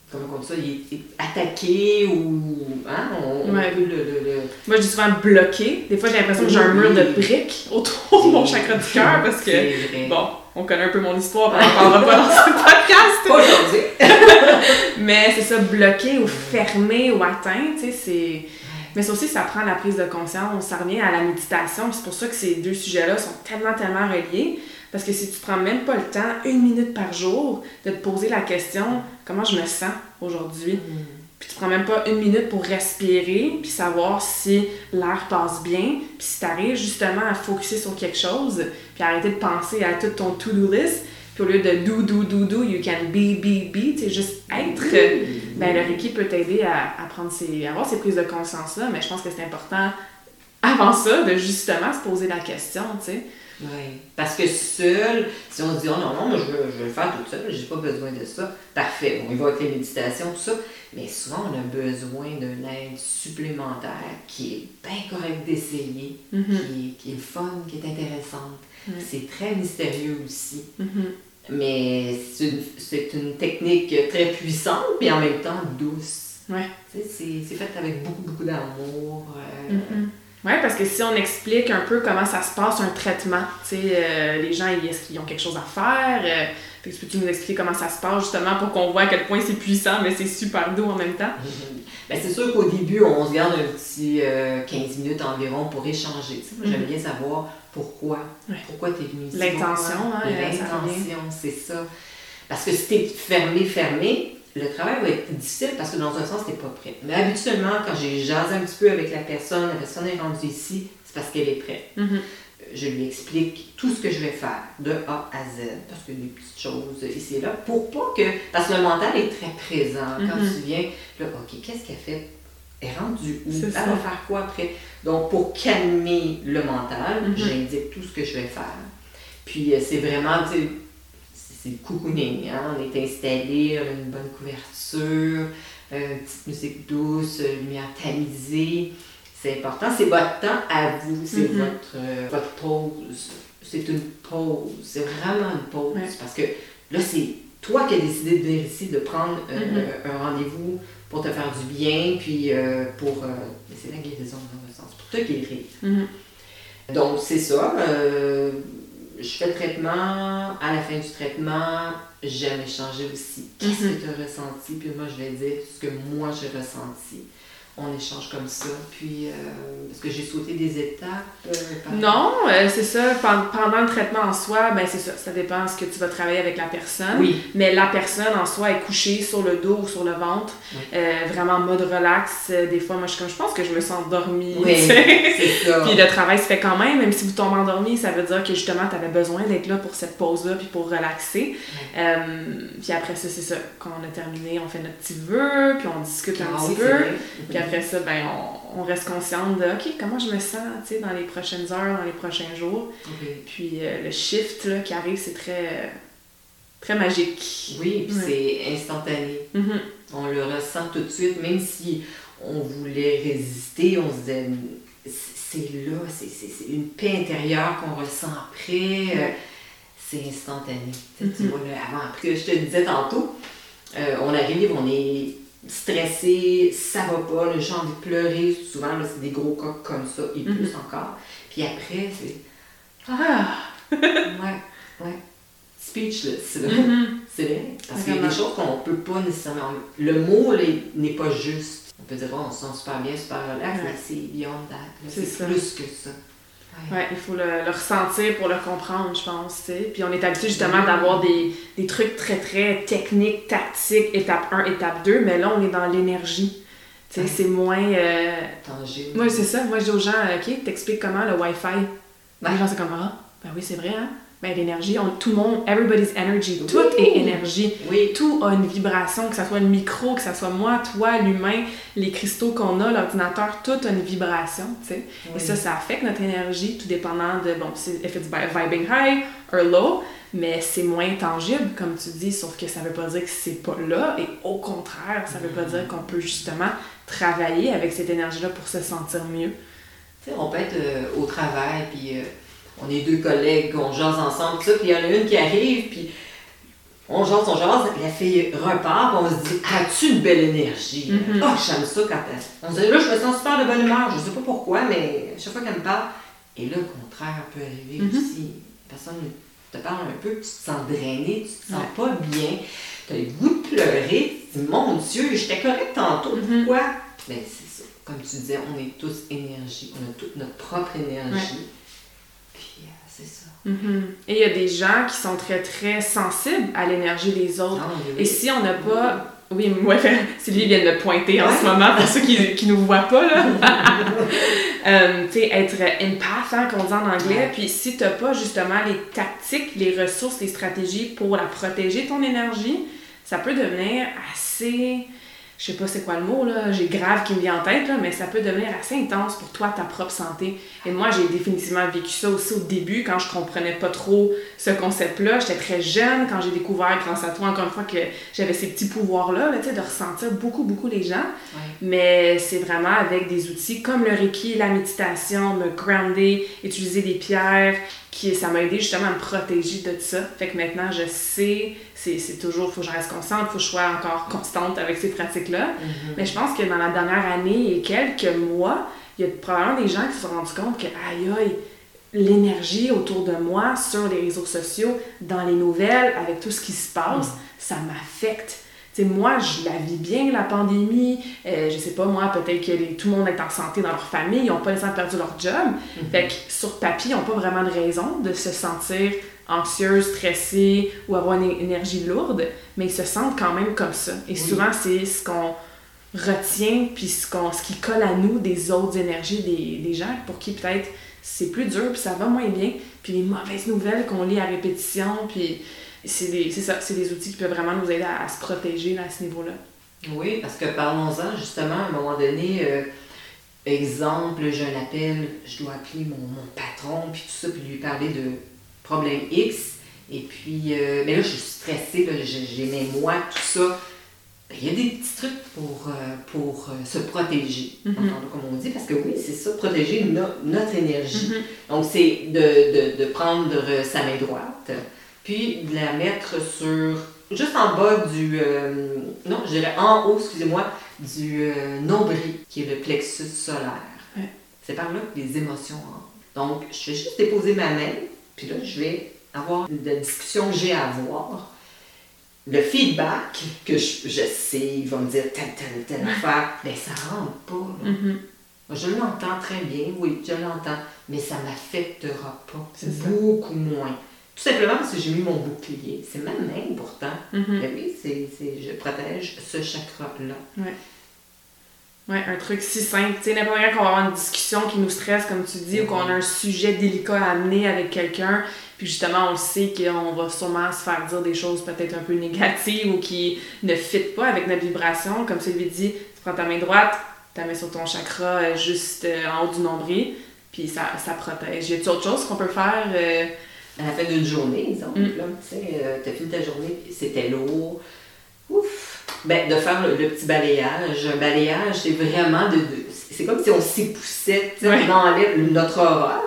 Comme on dit ça, il est attaqué ou. Hein, on, Ouais. le. le, le- Moi, je dis souvent bloqué. Des fois, j'ai l'impression que j'ai un mur de briques autour de mon chakra du cœur parce que, vrai. bon, on connaît un peu mon histoire, on en parlera pas dans ce podcast. Pas aujourd'hui. Mais c'est ça, bloqué ou fermé ou atteint, tu sais, c'est... Mais ça aussi, ça prend la prise de conscience, ça revient à la méditation. C'est pour ça que ces deux sujets-là sont tellement, tellement reliés. Parce que si tu prends même pas le temps, une minute par jour, de te poser la question « Comment je me sens aujourd'hui? » Puis tu prends même pas une minute pour respirer, puis savoir si l'air passe bien, puis si tu arrives justement à focuser sur quelque chose, puis arrêter de penser à tout ton to-do list, puis au lieu de do, do, do, do, you can be, be, be, tu sais, juste être, ben le Reiki peut t'aider à, à prendre ses, à avoir ces prises de conscience-là, mais je pense que c'est important, avant ça, de justement se poser la question, tu sais. Oui. Parce que seul, si on se dit, oh non, non, moi je veux, je veux le faire toute seule, j'ai pas besoin de ça, parfait. Bon, il va avec les méditations, tout ça. Mais souvent, on a besoin d'une aide supplémentaire qui est bien correcte d'essayer, Mhm. qui, qui est fun, qui est intéressante. C'est très mystérieux aussi. Mhm. Mais c'est une, c'est une technique très puissante, mais en même temps douce. Ouais. C'est c'est fait avec beaucoup, beaucoup d'amour. euh, Ouais, parce que si on explique un peu comment ça se passe un traitement, tu sais, euh, les gens, est-ce qu'ils ont quelque chose à faire? Euh, fait que peux-tu nous expliquer comment ça se passe justement pour qu'on voit à quel point c'est puissant, mais c'est super doux en même temps? Ben, c'est sûr qu'au début, on se garde un petit euh, 15 minutes environ pour échanger. Moi, j'aime Mhm. bien savoir pourquoi. Ouais. Pourquoi tu es venu ici. L'intention, hein, L'intention, c'est ça. Parce que si tu es fermé, fermé, le travail va être difficile parce que dans un sens, tu n'es pas prêt. Mais habituellement, quand j'ai jasé un petit peu avec la personne, la personne est rendue ici, c'est parce qu'elle est prête. Mhm. Je lui explique tout ce que je vais faire, de A à Z, parce que des petites choses ici et là, pour pas que. Parce que le mental est très présent. Quand Mhm. tu viens, là, OK, qu'est-ce qu'elle fait? Elle est rendue où? Elle ça. va faire quoi après? Donc, pour calmer le mental, Mhm. j'indique tout ce que je vais faire. Puis, euh, c'est vraiment, tu sais, c'est le cocooning, hein? On est installé, on a une bonne couverture, une petite musique douce, euh, lumière tamisée. C'est important. C'est votre temps à vous. C'est Mhm. votre, euh, votre pause. C'est une pause. C'est vraiment une pause. Ouais. Parce que là, c'est toi qui as décidé de venir ici, de prendre euh, Mhm. un rendez-vous pour te faire du bien, puis euh, pour. c'est la guérison dans un sens, pour te guérir. Mhm. Donc, c'est ça. Je fais le traitement. À la fin du traitement, j'aime échanger aussi. Qu'est-ce Mhm. que tu as ressenti? Puis moi, je vais dire ce que moi, j'ai ressenti. On échange comme ça. Puis, euh, est-ce que j'ai sauté des étapes? euh, Non, euh, c'est ça. Pen- Pendant le traitement en soi, ben c'est ça. Ça dépend de ce que tu vas travailler avec la personne. Oui. Mais la personne en soi est couchée sur le dos ou sur le ventre, Oui. euh, vraiment en mode relax. Des fois, moi, je, comme, je pense que je me sens endormie. Oui, ça. Puis le travail se fait quand même, même si vous tombez endormi, ça veut dire que justement, tu avais besoin d'être là pour cette pause-là, puis pour relaxer. Puis après ça, c'est ça. Quand on a terminé, on fait notre petit vœu, puis on discute un Ah petit peu. Après ça, ben, on, on reste consciente de, OK, comment je me sens, dans les prochaines heures, dans les prochains jours. Puis euh, le shift, là, qui arrive, c'est très, très magique. Oui, puis Ouais. c'est instantané. Mhm. On le ressent tout de suite, même si on voulait résister, on se disait, c'est là, c'est- une paix intérieure qu'on ressent après, euh, c'est instantané. Tu Mhm. vois, le avant-après, je te le disais tantôt, euh, on arrive, on est stressé, ça va pas, le genre de pleurer, souvent, c'est des gros coques comme ça, et Mhm. plus encore. Puis après, c'est, Ah! ouais, ouais, speechless, là. Mhm. C'est vrai. Parce qu'il y a des choses qu'on peut pas nécessairement. Le mot n'est pas juste. On peut dire, oh, on se sent super bien, super relax, Ouais. mais c'est beyond that. C'est plus que ça. Ouais. Ouais, il faut le, le ressentir pour le comprendre, je pense, tu sais. Puis on est habitué justement d'avoir des, des trucs très, très techniques, tactiques, étape 1, étape 2, mais là, on est dans l'énergie. Ouais. c'est moins... euh, Tangible. Moi, c'est ça. Moi, je dis aux gens, OK, t'expliques comment le Wi-Fi? Ouais. Les gens, c'est comme, ah, ben oui, c'est vrai, hein? Ben, l'énergie, tout le monde, everybody's energy, tout est énergie. Oui. Tout a une vibration, que ce soit le micro, que ce soit moi, toi, l'humain, les cristaux qu'on a, l'ordinateur, tout a une vibration, tu sais. Et ça, ça affecte notre énergie, tout dépendant de, bon, si if it's vi- vibing high or low, mais c'est moins tangible, comme tu dis, sauf que ça veut pas dire que c'est pas là, et au contraire, ça veut pas dire qu'on peut justement travailler avec cette énergie-là pour se sentir mieux. Tu sais, on peut être euh, au travail, puis euh, on est deux collègues, on jase ensemble, tout ça, puis il y en a une qui arrive, puis on jase, on jase, la fille repart, puis on se dit As-tu une belle énergie? Mhm. Ah, j'aime ça quand elle. On se dit Là, je me sens super de bonne humeur, je sais pas pourquoi, mais chaque fois qu'elle me parle, et là, le contraire peut arriver Mhm. aussi. La personne te parle un peu, puis tu te sens drainé, tu te sens pas bien, tu as le goût de pleurer, tu te dis Mon Dieu, j'étais correct tantôt, Mhm. pourquoi? Ben, c'est ça. Comme tu disais, on est tous énergie, on a toute notre propre énergie. C'est ça. Mhm. Et il y a des gens qui sont très, très sensibles à l'énergie des autres. Ah, oui, Et si on n'a pas. Oui, moi, Sylvie vient de le pointer en Ouais. ce moment pour ceux qui, qui nous voient pas, là. Euh, tu sais, être empath, hein, qu'on dit en anglais. Ouais. Puis si t'as pas justement les tactiques, les ressources, les stratégies pour la protéger, ton énergie, ça peut devenir assez. Je sais pas c'est quoi le mot, là. J'ai grave qui me vient en tête, là, mais ça peut devenir assez intense pour toi, ta propre santé. Et moi, j'ai définitivement vécu ça aussi au début, quand je comprenais pas trop ce concept-là. J'étais très jeune quand j'ai découvert, grâce à toi, encore une fois, que j'avais ces petits pouvoirs-là, là, tu sais, de ressentir beaucoup, beaucoup les gens. Ouais. Mais c'est vraiment avec des outils comme le Reiki, la méditation, me grounder, utiliser des pierres, qui, ça m'a aidé justement à me protéger de ça. Fait que maintenant, je sais, c'est toujours, faut que je reste constante, faut que je sois encore constante avec ces pratiques-là. Mhm. Mais je pense que dans la dernière année et quelques mois, il y a probablement des gens qui se sont rendus compte que, aïe aïe, l'énergie autour de moi, sur les réseaux sociaux, dans les nouvelles, avec tout ce qui se passe, ça m'affecte. Moi, je la vis bien, la pandémie. Euh, je sais pas, moi, peut-être que les- tout le monde est en santé dans leur famille, ils n'ont pas nécessairement perdu leur job. Mhm. Fait que sur papier, ils n'ont pas vraiment de raison de se sentir anxieuse, stressée ou avoir une énergie lourde, mais ils se sentent quand même comme ça. Et Oui. souvent, c'est ce qu'on retient, puis ce, qu'on, ce qui colle à nous des autres énergies des, des gens pour qui peut-être c'est plus dur, puis ça va moins bien, puis les mauvaises nouvelles qu'on lit à répétition, puis c'est, des, c'est ça, c'est des outils qui peuvent vraiment nous aider à, à se protéger là, à ce niveau-là. Oui, parce que parlons-en justement, à un moment donné, euh, exemple, j'ai un appel, je dois appeler mon, mon patron, puis tout ça, puis lui parler de problème X. Et puis, euh, mais là, je suis stressée, là, j'ai mes mois, tout ça. Il y a des petits trucs pour, euh, pour euh, se protéger, Mhm. comme on dit, parce que oui, c'est ça, protéger no- notre énergie. Mhm. Donc, c'est de, de, de prendre sa main droite, puis de la mettre sur, juste en bas du, non, je dirais en haut, excusez-moi, du nombril, qui est le plexus solaire. Ouais. C'est par là que les émotions entrent. Donc, je vais juste déposer ma main, puis là, je vais avoir la discussion que j'ai à avoir. Le feedback, que je, je sais, il va me dire telle, telle, telle affaire, mais ça rentre pas. là. Mhm. Je l'entends très bien, oui, je l'entends, mais ça ne m'affectera pas. C'est. Beaucoup moins. Tout simplement parce que j'ai mis mon bouclier. C'est ma main pourtant. Mhm. Mais oui, c'est, c'est- je protège ce chakra-là. Ouais, un truc si simple. Tu sais, n'importe quand on va avoir une discussion qui nous stresse, comme tu dis, ou qu'on a un sujet délicat à amener avec quelqu'un, puis justement, on sait qu'on va sûrement se faire dire des choses peut-être un peu négatives ou qui ne fitent pas avec notre vibration. Comme Sylvie dit, tu prends ta main droite, tu la mets sur ton chakra euh, juste euh, en haut du nombril, puis ça, ça protège. Y a-t-il autre chose qu'on peut faire? euh, À la fin d'une journée, exemple, Mm. tu sais, euh, t'as fini ta journée, c'était lourd. Ouf! Ben, de faire le, le petit balayage. Un balayage, c'est vraiment de. de- c'est comme si on s'époussait, Ouais. on enlève notre horreur,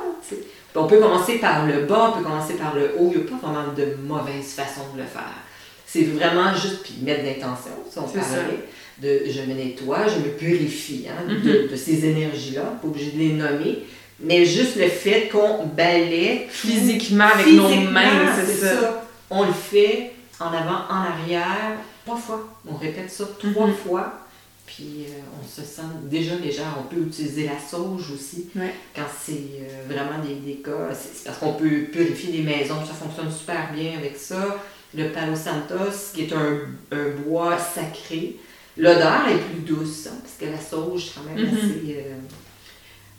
on peut commencer par le bas, on peut commencer par le haut. Il n'y a pas vraiment de mauvaise façon de le faire. C'est vraiment juste, puis mettre d'intention, si on ça. parlait, de je me nettoie, je me purifie hein, Mhm. de, de ces énergies-là, pas obligé de les nommer. Mais juste le fait qu'on balaie physiquement avec nos mains, c'est ça. On le fait en avant, en arrière, trois fois. On répète ça trois Mhm. fois. Puis euh, on se sent déjà légère. On peut utiliser la sauge aussi Ouais. quand c'est euh, vraiment des, des cas. C'est parce qu'on peut purifier des maisons. Ça fonctionne super bien avec ça. Le Palo Santos, qui est un, un bois sacré. L'odeur est plus douce, hein, parce que la sauge, c'est quand même Mhm. assez, euh,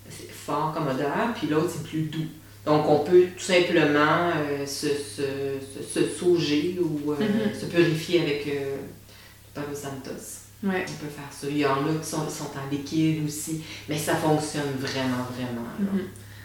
assez fort comme odeur. Puis l'autre, c'est plus doux. Donc, on peut tout simplement euh, se, se, se, se sauger ou euh, Mhm. se purifier avec euh, du Palo Santos. Ouais. On peut faire ça. Il y en a qui sont, sont en liquide aussi, mais ça fonctionne vraiment, vraiment. Mhm.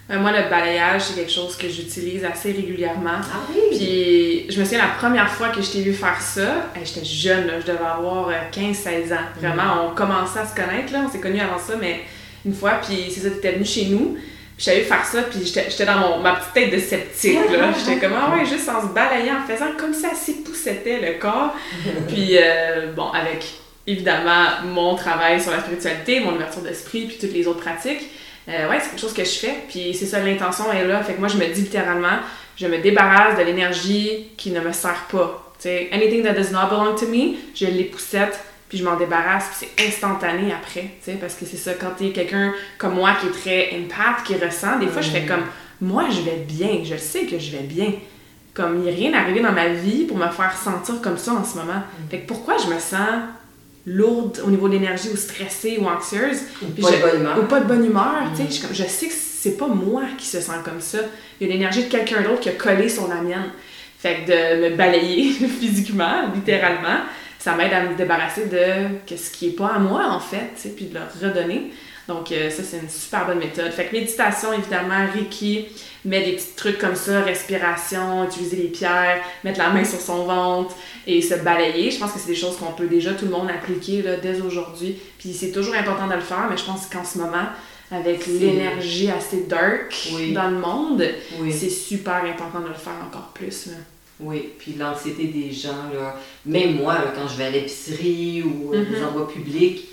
Euh, moi, le balayage, c'est quelque chose que j'utilise assez régulièrement. Ah oui? Puis, je me souviens la première fois que je t'ai vu faire ça, j'étais jeune, là, je devais avoir euh, 15-16 ans. Vraiment, on commençait à se connaître, là, on s'est connus avant ça, mais une fois, puis c'est ça, t'étais venu chez nous, j'avais faire ça, puis j'étais j'étais dans mon, ma petite tête de sceptique, là. J'étais comme, ah ouais, juste en se balayant, en faisant comme ça s'époussetait le corps. Puis, euh, bon, avec évidemment mon travail sur la spiritualité, mon ouverture d'esprit, puis toutes les autres pratiques, euh, ouais, c'est quelque chose que je fais. Puis c'est ça, l'intention est là. Fait que moi, je me dis littéralement, je me débarrasse de l'énergie qui ne me sert pas. Tu sais, anything that does not belong to me, je l'époussette, puis je m'en débarrasse, puis c'est instantané après. Tu sais, parce que c'est ça, quand t'es quelqu'un comme moi qui est très empath, qui ressent, des fois, je fais Mm. comme, moi, je vais bien, je sais que je vais bien. Comme, il n'y a rien arrivé dans ma vie pour me faire sentir comme ça en ce moment. Fait que pourquoi je me sens lourde au niveau de l'énergie ou stressée ou anxieuse? Ou puis pas je- de bonne humeur. ou pas de bonne humeur, tu sais, Mm. je sais que c'est pas moi qui se sent comme ça. Il y a l'énergie de quelqu'un d'autre qui a collé sur la mienne. Fait que de me balayer physiquement, littéralement, ça m'aide à me débarrasser de ce qui est pas à moi en fait, puis de le redonner. Donc euh, ça c'est une super bonne méthode. Fait que méditation évidemment, Reiki, met des petits trucs comme ça, respiration, utiliser les pierres, mettre la main sur son ventre et se balayer. Je pense que c'est des choses qu'on peut déjà tout le monde appliquer là, dès aujourd'hui. Puis c'est toujours important de le faire, mais je pense qu'en ce moment, avec l'énergie assez dark Oui. dans le monde, Oui. c'est super important de le faire encore plus. Là. Oui, puis l'anxiété des gens, là, même moi, là, quand je vais à l'épicerie ou à des Mhm. endroits publics,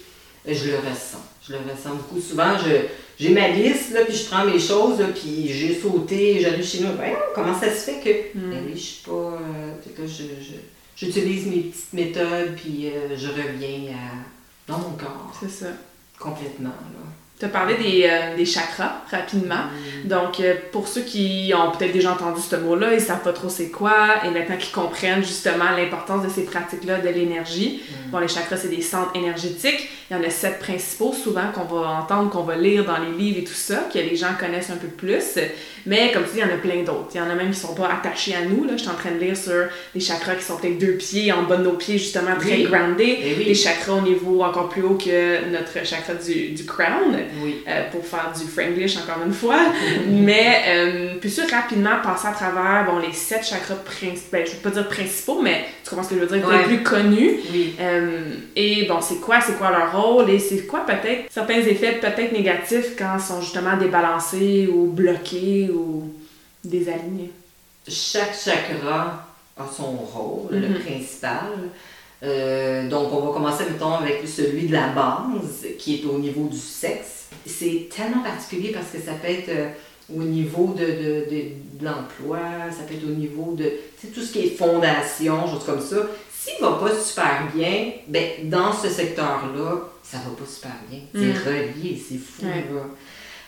euh, je le ressens. Je le ressens beaucoup. Souvent, je, j'ai ma liste, là, puis je prends mes choses, là, puis j'ai sauté, j'arrive chez nous. Ben, comment ça se fait que. Mm. Ben oui, je suis pas. euh, que je- j'utilise mes petites méthodes, puis euh, je reviens à, dans mon corps, C'est ça. complètement. Là. Tu as parlé des, euh, des chakras rapidement. Mm. Donc, euh, pour ceux qui ont peut-être déjà entendu ce mot-là, ils savent pas trop c'est quoi, et maintenant qu'ils comprennent justement l'importance de ces pratiques-là, de l'énergie. Mm. Bon, les chakras, c'est des centres énergétiques. Il y en a sept principaux, souvent, qu'on va entendre, qu'on va lire dans les livres et tout ça, que les gens connaissent un peu plus. Mais comme tu dis, il y en a plein d'autres. Il y en a même qui sont pas attachés à nous. Là. Je suis en train de lire sur des chakras qui sont peut-être deux pieds en bas de nos pieds, justement, très Oui. groundés. Eh oui. Des chakras au niveau encore plus haut que notre chakra du, du crown Oui. euh, pour faire du franglish encore une fois. mais euh, puis rapidement passer à travers bon, les sept chakras principaux, ben, je veux pas dire principaux, mais tu comprends ce que je veux dire, Ouais. les plus connus. Oui. Euh, et bon, c'est quoi, c'est quoi leur rôle et c'est quoi peut-être certains effets peut-être négatifs quand ils sont justement débalancés ou bloqués ou désalignés? chaque chakra a son rôle, le Mhm. principal. Euh, donc, on va commencer, mettons, avec celui de la base, qui est au niveau du sexe. C'est tellement particulier parce que ça peut être euh, au niveau de, de, de, de l'emploi, ça peut être au niveau de tout ce qui est fondation, choses comme ça. S'il va pas super bien, ben, dans ce secteur-là, ça va pas super bien. C'est Mhm. relié, c'est fou. Ouais. Là.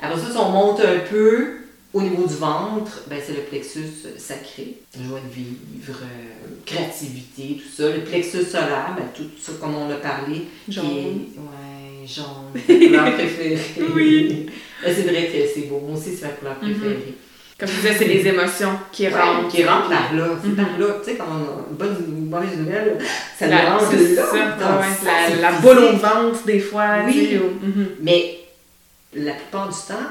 Après ça, si on monte un peu, au niveau du ventre, ben, c'est le plexus sacré, joie de vivre, euh, créativité, tout ça. Le plexus solaire, ben, tout ça comme on a parlé. Jaune. est- ouais, jaune, ma couleur préférée. Oui. Ben, c'est vrai que c'est beau. Moi aussi, c'est ma couleur Mhm. préférée. Comme je disais, c'est les émotions qui Ouais, rentrent. qui rentre par là. C'est Mhm. par là. Tu sais, quand on a une bonne mauvaise nouvelle, ça nous La, rentre là. ça, dans ouais, le la, la boule au ventre, des fois. Oui. mhm. Mais la plupart du temps,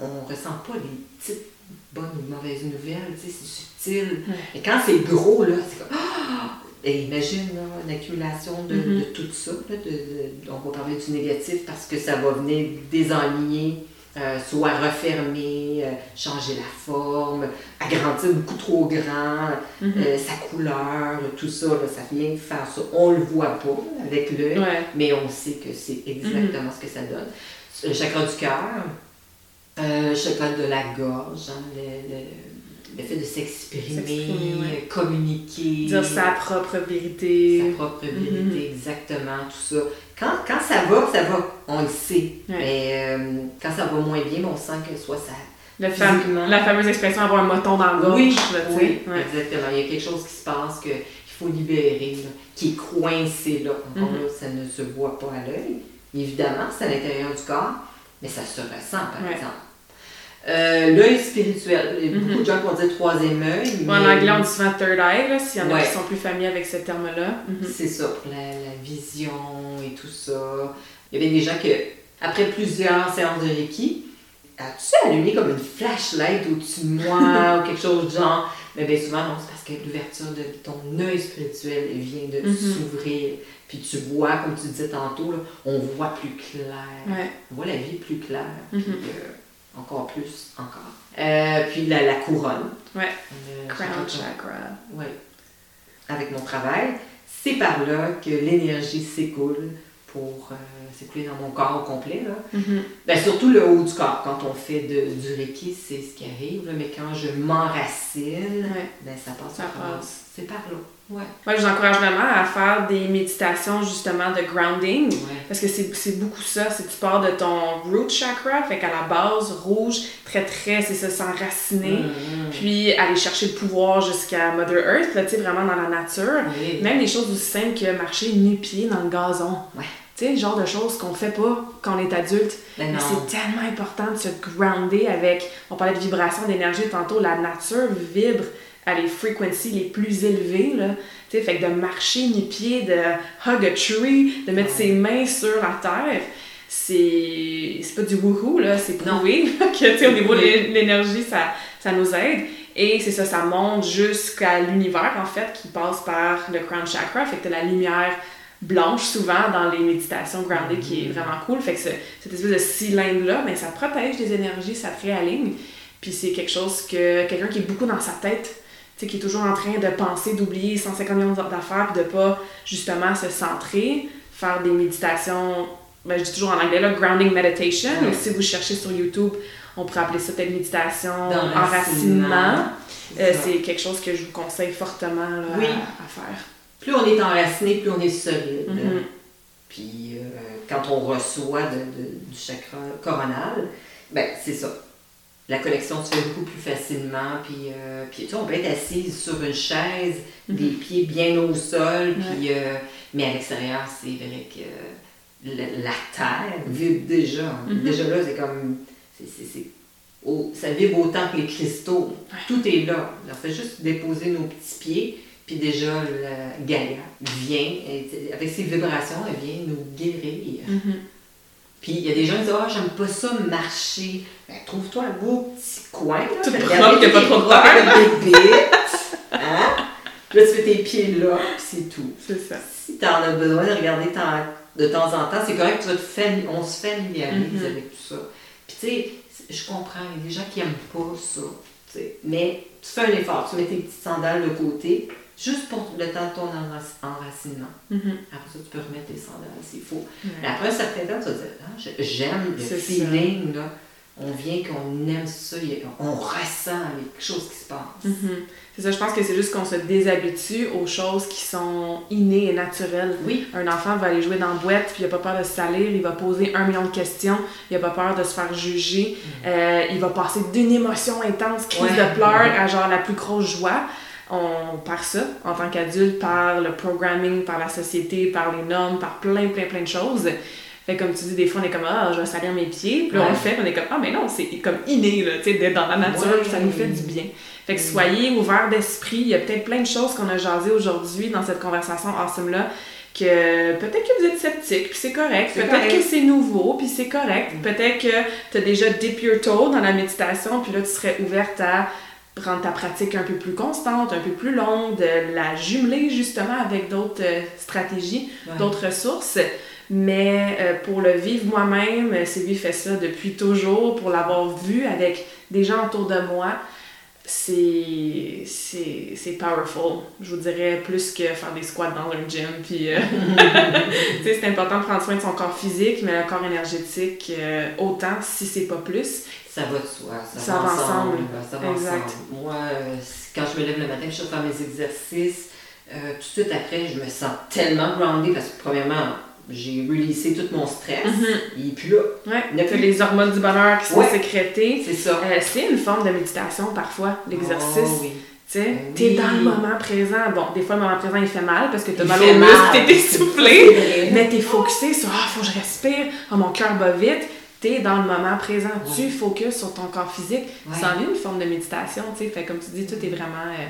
on ressent pas les petites bonnes ou mauvaises nouvelles, tu sais, c'est subtil. Et quand c'est gros, là, c'est comme... Ah! Et imagine là, une accumulation de, Mhm. de tout ça. Là, de, de- on va parler du négatif parce que ça va venir désenligner, euh, soit refermer, euh, changer la forme, agrandir beaucoup trop grand, euh, sa couleur, tout ça, là, ça vient faire ça. On le voit pas avec l'œil, Ouais. mais on sait que c'est exactement ce que ça donne. Le chakra du cœur, euh, le chakra de la gorge, hein, le, le- le fait de s'exprimer, ouais. communiquer, Dire sa propre vérité. sa propre vérité, Mhm. exactement, tout ça. Quand, quand ça va, ça va, on le sait. Ouais. Mais euh, quand ça va moins bien, ben, on sent que soit ça. Le fam- la fameuse expression avoir un moton dans la gorge. oui, là, tu sais. oui, Ouais. exactement. Il y a quelque chose qui se passe que- qu'il faut libérer, là, qui est coincé là. Encore Mhm. là, ça ne se voit pas à l'œil. Évidemment, c'est à l'intérieur du corps, mais ça se ressent, par Ouais. exemple. Euh, l'œil spirituel. Il y a beaucoup Mhm. de gens qui vont dire troisième œil. Ouais, En mais anglais, on dit souvent third eye, s'il y en a Ouais. qui sont plus familiers avec ce terme-là. Mhm. C'est ça, la, la vision et tout ça. Il y avait des gens que, après plusieurs séances de Reiki, as-tu allumé comme une flashlight au-dessus de moi ou quelque chose du genre? Mais bien souvent, non, c'est parce que l'ouverture de ton œil spirituel vient de Mhm. s'ouvrir. Puis tu vois, comme tu disais tantôt, là, on voit plus clair. Ouais. On voit la vie plus claire. Mhm. Puis euh, encore plus, encore. Euh, puis la, la couronne. Ouais. Euh, Crown chakra. oui. Avec mon travail, c'est par là que l'énergie s'écoule pour euh, s'écouler dans mon corps au complet. Là. Mhm. Ben, surtout le haut du corps. Quand on fait de, du Reiki, c'est ce qui arrive. là. Mais quand je m'enracine, Ouais. ben, ça passe Ça passe. C'est par là. Ouais. Moi, je vous encourage vraiment à faire des méditations justement de grounding. ouais. Parce que c'est beaucoup ça, c'est tu pars de ton root chakra, fait qu'à la base, rouge, très très, c'est ça, s'enraciner. Mhm. Puis aller chercher le pouvoir jusqu'à Mother Earth, là, tu sais, vraiment dans la nature. Oui. Même des choses aussi simples que marcher nu-pied dans le gazon. Ouais. Tu sais, le genre de choses qu'on fait pas quand on est adulte. Ben Mais c'est tellement important de se grounder avec, on parlait de vibration, d'énergie tantôt, la nature vibre à les frequencies les plus élevées, là. Tu sais, fait que de marcher nu-pied, de hug a tree, de mettre ses mains sur la terre, c'est c'est pas du woohoo, là, c'est prouvé que, tu sais, au niveau de l'énergie, ça, ça nous aide. Et c'est ça, ça monte jusqu'à l'univers, en fait, qui passe par le crown chakra, fait que t'as la lumière blanche souvent dans les méditations grounded qui est vraiment cool. Fait que ce- cette espèce de cylindre-là, ben, ça protège les énergies, ça te réaligne. Puis c'est quelque chose que quelqu'un qui est beaucoup dans sa tête, sais, qui est toujours en train de penser, d'oublier 150 millions d'affaires, puis de pas justement se centrer, faire des méditations, ben, je dis toujours en anglais, là, grounding meditation, Ouais. si vous cherchez sur YouTube, on pourrait appeler ça peut-être méditation, D'enracinement. enracinement. C'est Euh, c'est quelque chose que je vous conseille fortement là, Oui. à, à faire. Plus on est enraciné, plus on est solide. Mhm. Puis euh, quand on reçoit de- de- du chakra coronal, ben c'est ça. La connexion se fait beaucoup plus facilement. Puis, euh, puis tu sais, on peut être assise sur une chaise, des pieds bien au sol. Puis, euh, mais à l'extérieur, c'est vrai que la, la terre vibre déjà. Mhm. Déjà là, c'est comme. ça vibre autant que les cristaux. Tout est là. On fait juste déposer nos petits pieds. Puis déjà, la Gaïa vient, avec ses vibrations, elle vient nous guérir. Mhm. Puis il y a des gens qui disent Ah, j'aime pas ça marcher. Ben, trouve-toi un beau petit coin. Là, Tout propre, qu'il a pas trop de terre. Hein? Puis là, tu fais tes pieds là, puis c'est tout. C'est ça. Si tu en as besoin de regarder de temps en temps, c'est correct, tu vas te on se familiarise Mhm. avec tout ça. Puis tu sais, je comprends, il y a des gens qui aiment pas ça. Mais tu fais un effort, tu mets tes petites sandales de côté, juste pour le temps de ton enrac- enracinement. Mhm. Après ça, tu peux remettre tes sandales s'il faut. Ouais. Mais après un certain temps, tu vas dire, ah, je- j'aime le feeling, là. On vient qu'on aime ça, on ressent quelque chose qui se passe. Mhm. C'est ça, je pense que c'est juste qu'on se déshabitue aux choses qui sont innées et naturelles. Oui. Un enfant va aller jouer dans la boîte, puis il a pas peur de se salir, il va poser un million de questions, il a pas peur de se faire juger, euh, il va passer d'une émotion intense, crise Ouais. de pleurs, à genre la plus grosse joie. On perd ça en tant qu'adulte par le programming, par la société, par les normes, par plein, plein, plein de choses. Fait que comme tu dis, des fois on est comme ah, je vais salir mes pieds, puis là, on le fait, puis on est comme ah, mais non, c'est comme inné, là, tu sais, d'être dans la nature, Ouais. ça nous fait du bien. Fait que Mm. soyez ouverts d'esprit. Il y a peut-être plein de choses qu'on a jasées aujourd'hui dans cette conversation awesome-là que peut-être que vous êtes sceptique, puis c'est correct. Peut-être que c'est nouveau, puis c'est correct. Mm. Peut-être que tu as déjà dip your toe dans la méditation, puis là, tu serais ouverte à rendre ta pratique un peu plus constante, un peu plus longue, de la jumeler justement avec d'autres euh, stratégies, Ouais. d'autres ressources. Mais euh, pour le vivre moi-même, euh, Sylvie fait ça depuis toujours, pour l'avoir vu avec des gens autour de moi, c'est c'est c'est powerful. Je vous dirais plus que faire des squats dans un gym. Puis, euh, c'est important de prendre soin de son corps physique, mais le corps énergétique euh, autant, si c'est pas plus. Ça va de soi, ça, Ça va ensemble. ensemble. Ça va Exact. ensemble. Moi, euh, quand je me lève le matin, je fais faire mes exercices. euh, tout de suite après, je me sens tellement groundée parce que, premièrement, j'ai releasé tout mon stress. Il est plus là. Ouais, Il y a plus- les hormones du bonheur qui sont Ouais. sécrétées. C'est ça. Euh, c'est une forme de méditation parfois, l'exercice. Oh, oui. Tu sais, Ben t'es dans le moment présent. Bon, des fois, le moment présent, il fait mal parce que t'as Il mal au muscle, t'es essoufflé. Mais t'es focusé sur Ah, faut que je respire, ah, mon cœur bat vite. T'es dans le moment présent, tu focuses sur ton corps physique. Ouais. Ça en est une forme de méditation, tu sais. Fait comme tu dis, tout est vraiment, euh,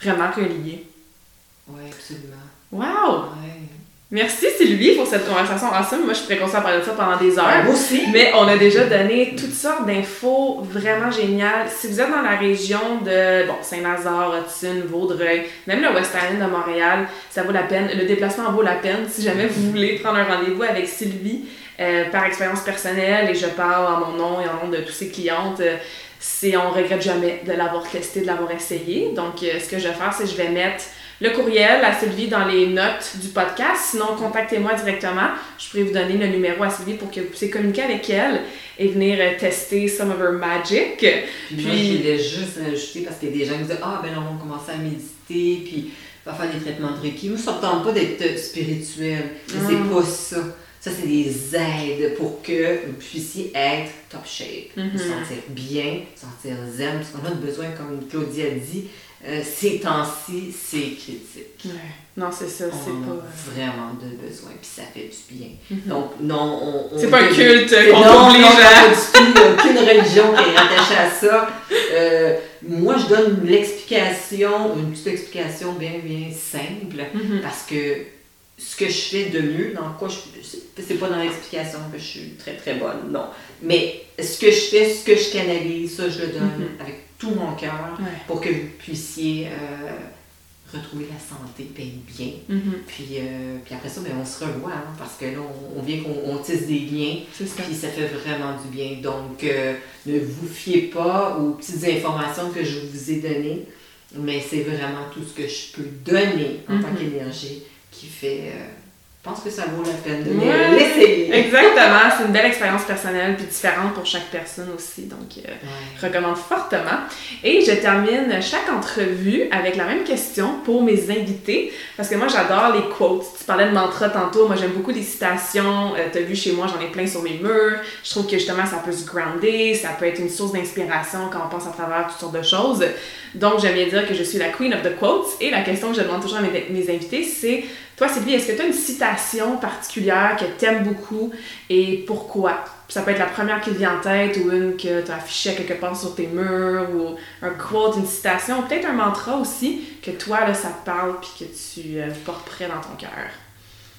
vraiment relié. Oui, absolument. Wow! Ouais. Merci Sylvie pour cette conversation awesome. Moi, je pourrais continuer à parler de ça pendant des heures. Moi aussi. Mais on a déjà donné toutes sortes d'infos vraiment géniales. Si vous êtes dans la région de bon, Saint-Lazare, Hudson, Vaudreuil, même le West Island de Montréal, ça vaut la peine. Le déplacement vaut la peine si jamais vous voulez prendre un rendez-vous avec Sylvie euh, par expérience personnelle et je parle en mon nom et en nom de tous ses clientes. euh, c'est on regrette jamais de l'avoir testé, de l'avoir essayé. Donc, euh, ce que je vais faire, c'est que je vais mettre le courriel à Sylvie dans les notes du podcast. Sinon, contactez-moi directement. Je pourrais vous donner le numéro à Sylvie pour que vous puissiez communiquer avec elle et venir tester some of her magic. Puis, moi, je voulais juste ajouter parce qu'il y a des gens qui disent Ah, ben on va commencer à méditer, puis on va faire des traitements de Reiki. Moi, ça ne tente pas d'être spirituel. Mais Mm. c'est pas ça. Ça, c'est des aides pour que vous puissiez être top shape, Mhm. vous sentir bien, vous sentir zen. Parce qu'on a besoin, comme Claudia a dit, euh, ces temps-ci, c'est critique. Ouais. Non, c'est ça, c'est On pas. a euh, vraiment de besoin, puis ça fait du bien. Mhm. Donc, non, on. on C'est pas un culte qu'on non, oblige non, à- pas du tout. Il n'y a aucune religion qui est rattachée à ça. Euh, moi, je donne l'explication, une petite explication bien, bien simple, Mhm. parce que ce que je fais de mieux, dans quoi je. c'est- pas dans l'explication que je suis très, très bonne, non. Mais ce que je fais, ce que je canalise, ça, je le donne Mhm. avec tout mon cœur Ouais. pour que vous puissiez euh, retrouver la santé, être bien. Mhm. Puis, euh, puis après ça, ben, on se revoit, hein, parce que là, on, on vient qu'on on tisse des liens, C'est ça. puis ça fait vraiment du bien. Donc, euh, ne vous fiez pas aux petites informations que je vous ai données, mais c'est vraiment tout ce que je peux donner en tant Mhm. qu'énergie qui fait... euh, je pense que ça vaut la peine de Ouais. l'essayer. Exactement, c'est une belle expérience personnelle puis différente pour chaque personne aussi. Donc, euh, Ouais. Je recommande fortement. Et je termine chaque entrevue avec la même question pour mes invités. Parce que moi, j'adore les quotes. Tu parlais de mantra tantôt. Moi, j'aime beaucoup les citations. Euh, T'as vu chez moi, j'en ai plein sur mes murs. Je trouve que justement, ça peut se grounder. Ça peut être une source d'inspiration quand on passe à travers toutes sortes de choses. Donc, j'aime bien dire que je suis la queen of the quotes. Et la question que je demande toujours à mes, mes invités, c'est Toi, Sylvie, est-ce que tu as une citation particulière que tu aimes beaucoup et pourquoi? Ça peut être la première qui te vient en tête ou une que tu as affichée quelque part sur tes murs ou un quote, une citation, peut-être un mantra aussi que toi, là, ça te parle puis que tu euh, portes près dans ton cœur?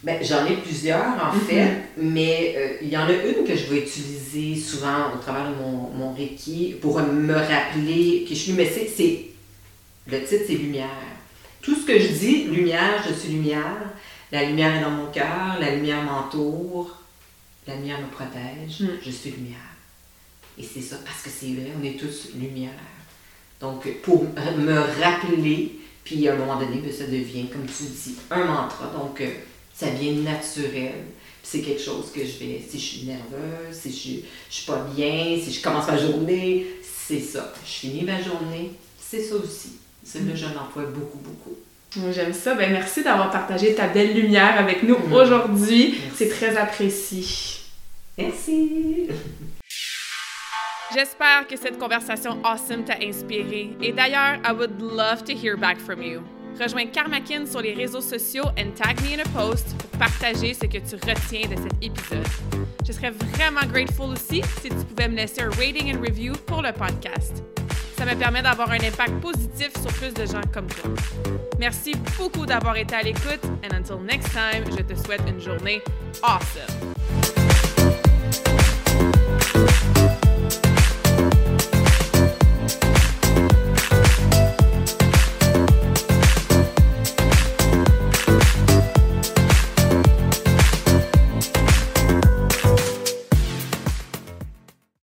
Ben, j'en ai plusieurs, en Mhm. fait, mais euh, il y en a une que je vais utiliser souvent au travers de mon, mon Reiki pour me rappeler que je suis. Mais c'est- Le titre, c'est Lumière. Tout ce que je dis, lumière, je suis lumière. La lumière est dans mon cœur, la lumière m'entoure, la lumière me protège, Mhm. je suis lumière. Et c'est ça, parce que c'est vrai, on est tous lumière. Donc, pour me rappeler, puis à un moment donné, ben, ça devient, comme tu dis, un mantra. Donc, euh, ça vient naturel. C'est quelque chose que je vais, si je suis nerveuse, si je, je suis pas bien, si je commence ma journée, c'est ça. Je finis ma journée, c'est ça aussi. Celui-là, je l'emploie beaucoup, beaucoup. Moi, J'aime ça. Ben, merci d'avoir partagé ta belle lumière avec nous Mhm. aujourd'hui. C'est très apprécié. Merci! J'espère que cette conversation awesome t'a inspiré. Et d'ailleurs, I would love to hear back from you. Rejoins Karmakin sur les réseaux sociaux and tag me in a post pour partager ce que tu retiens de cet épisode. Je serais vraiment grateful aussi si tu pouvais me laisser un rating and review pour le podcast. Ça me permet d'avoir un impact positif sur plus de gens comme toi. Merci beaucoup d'avoir été à l'écoute and until next time, je te souhaite une journée awesome.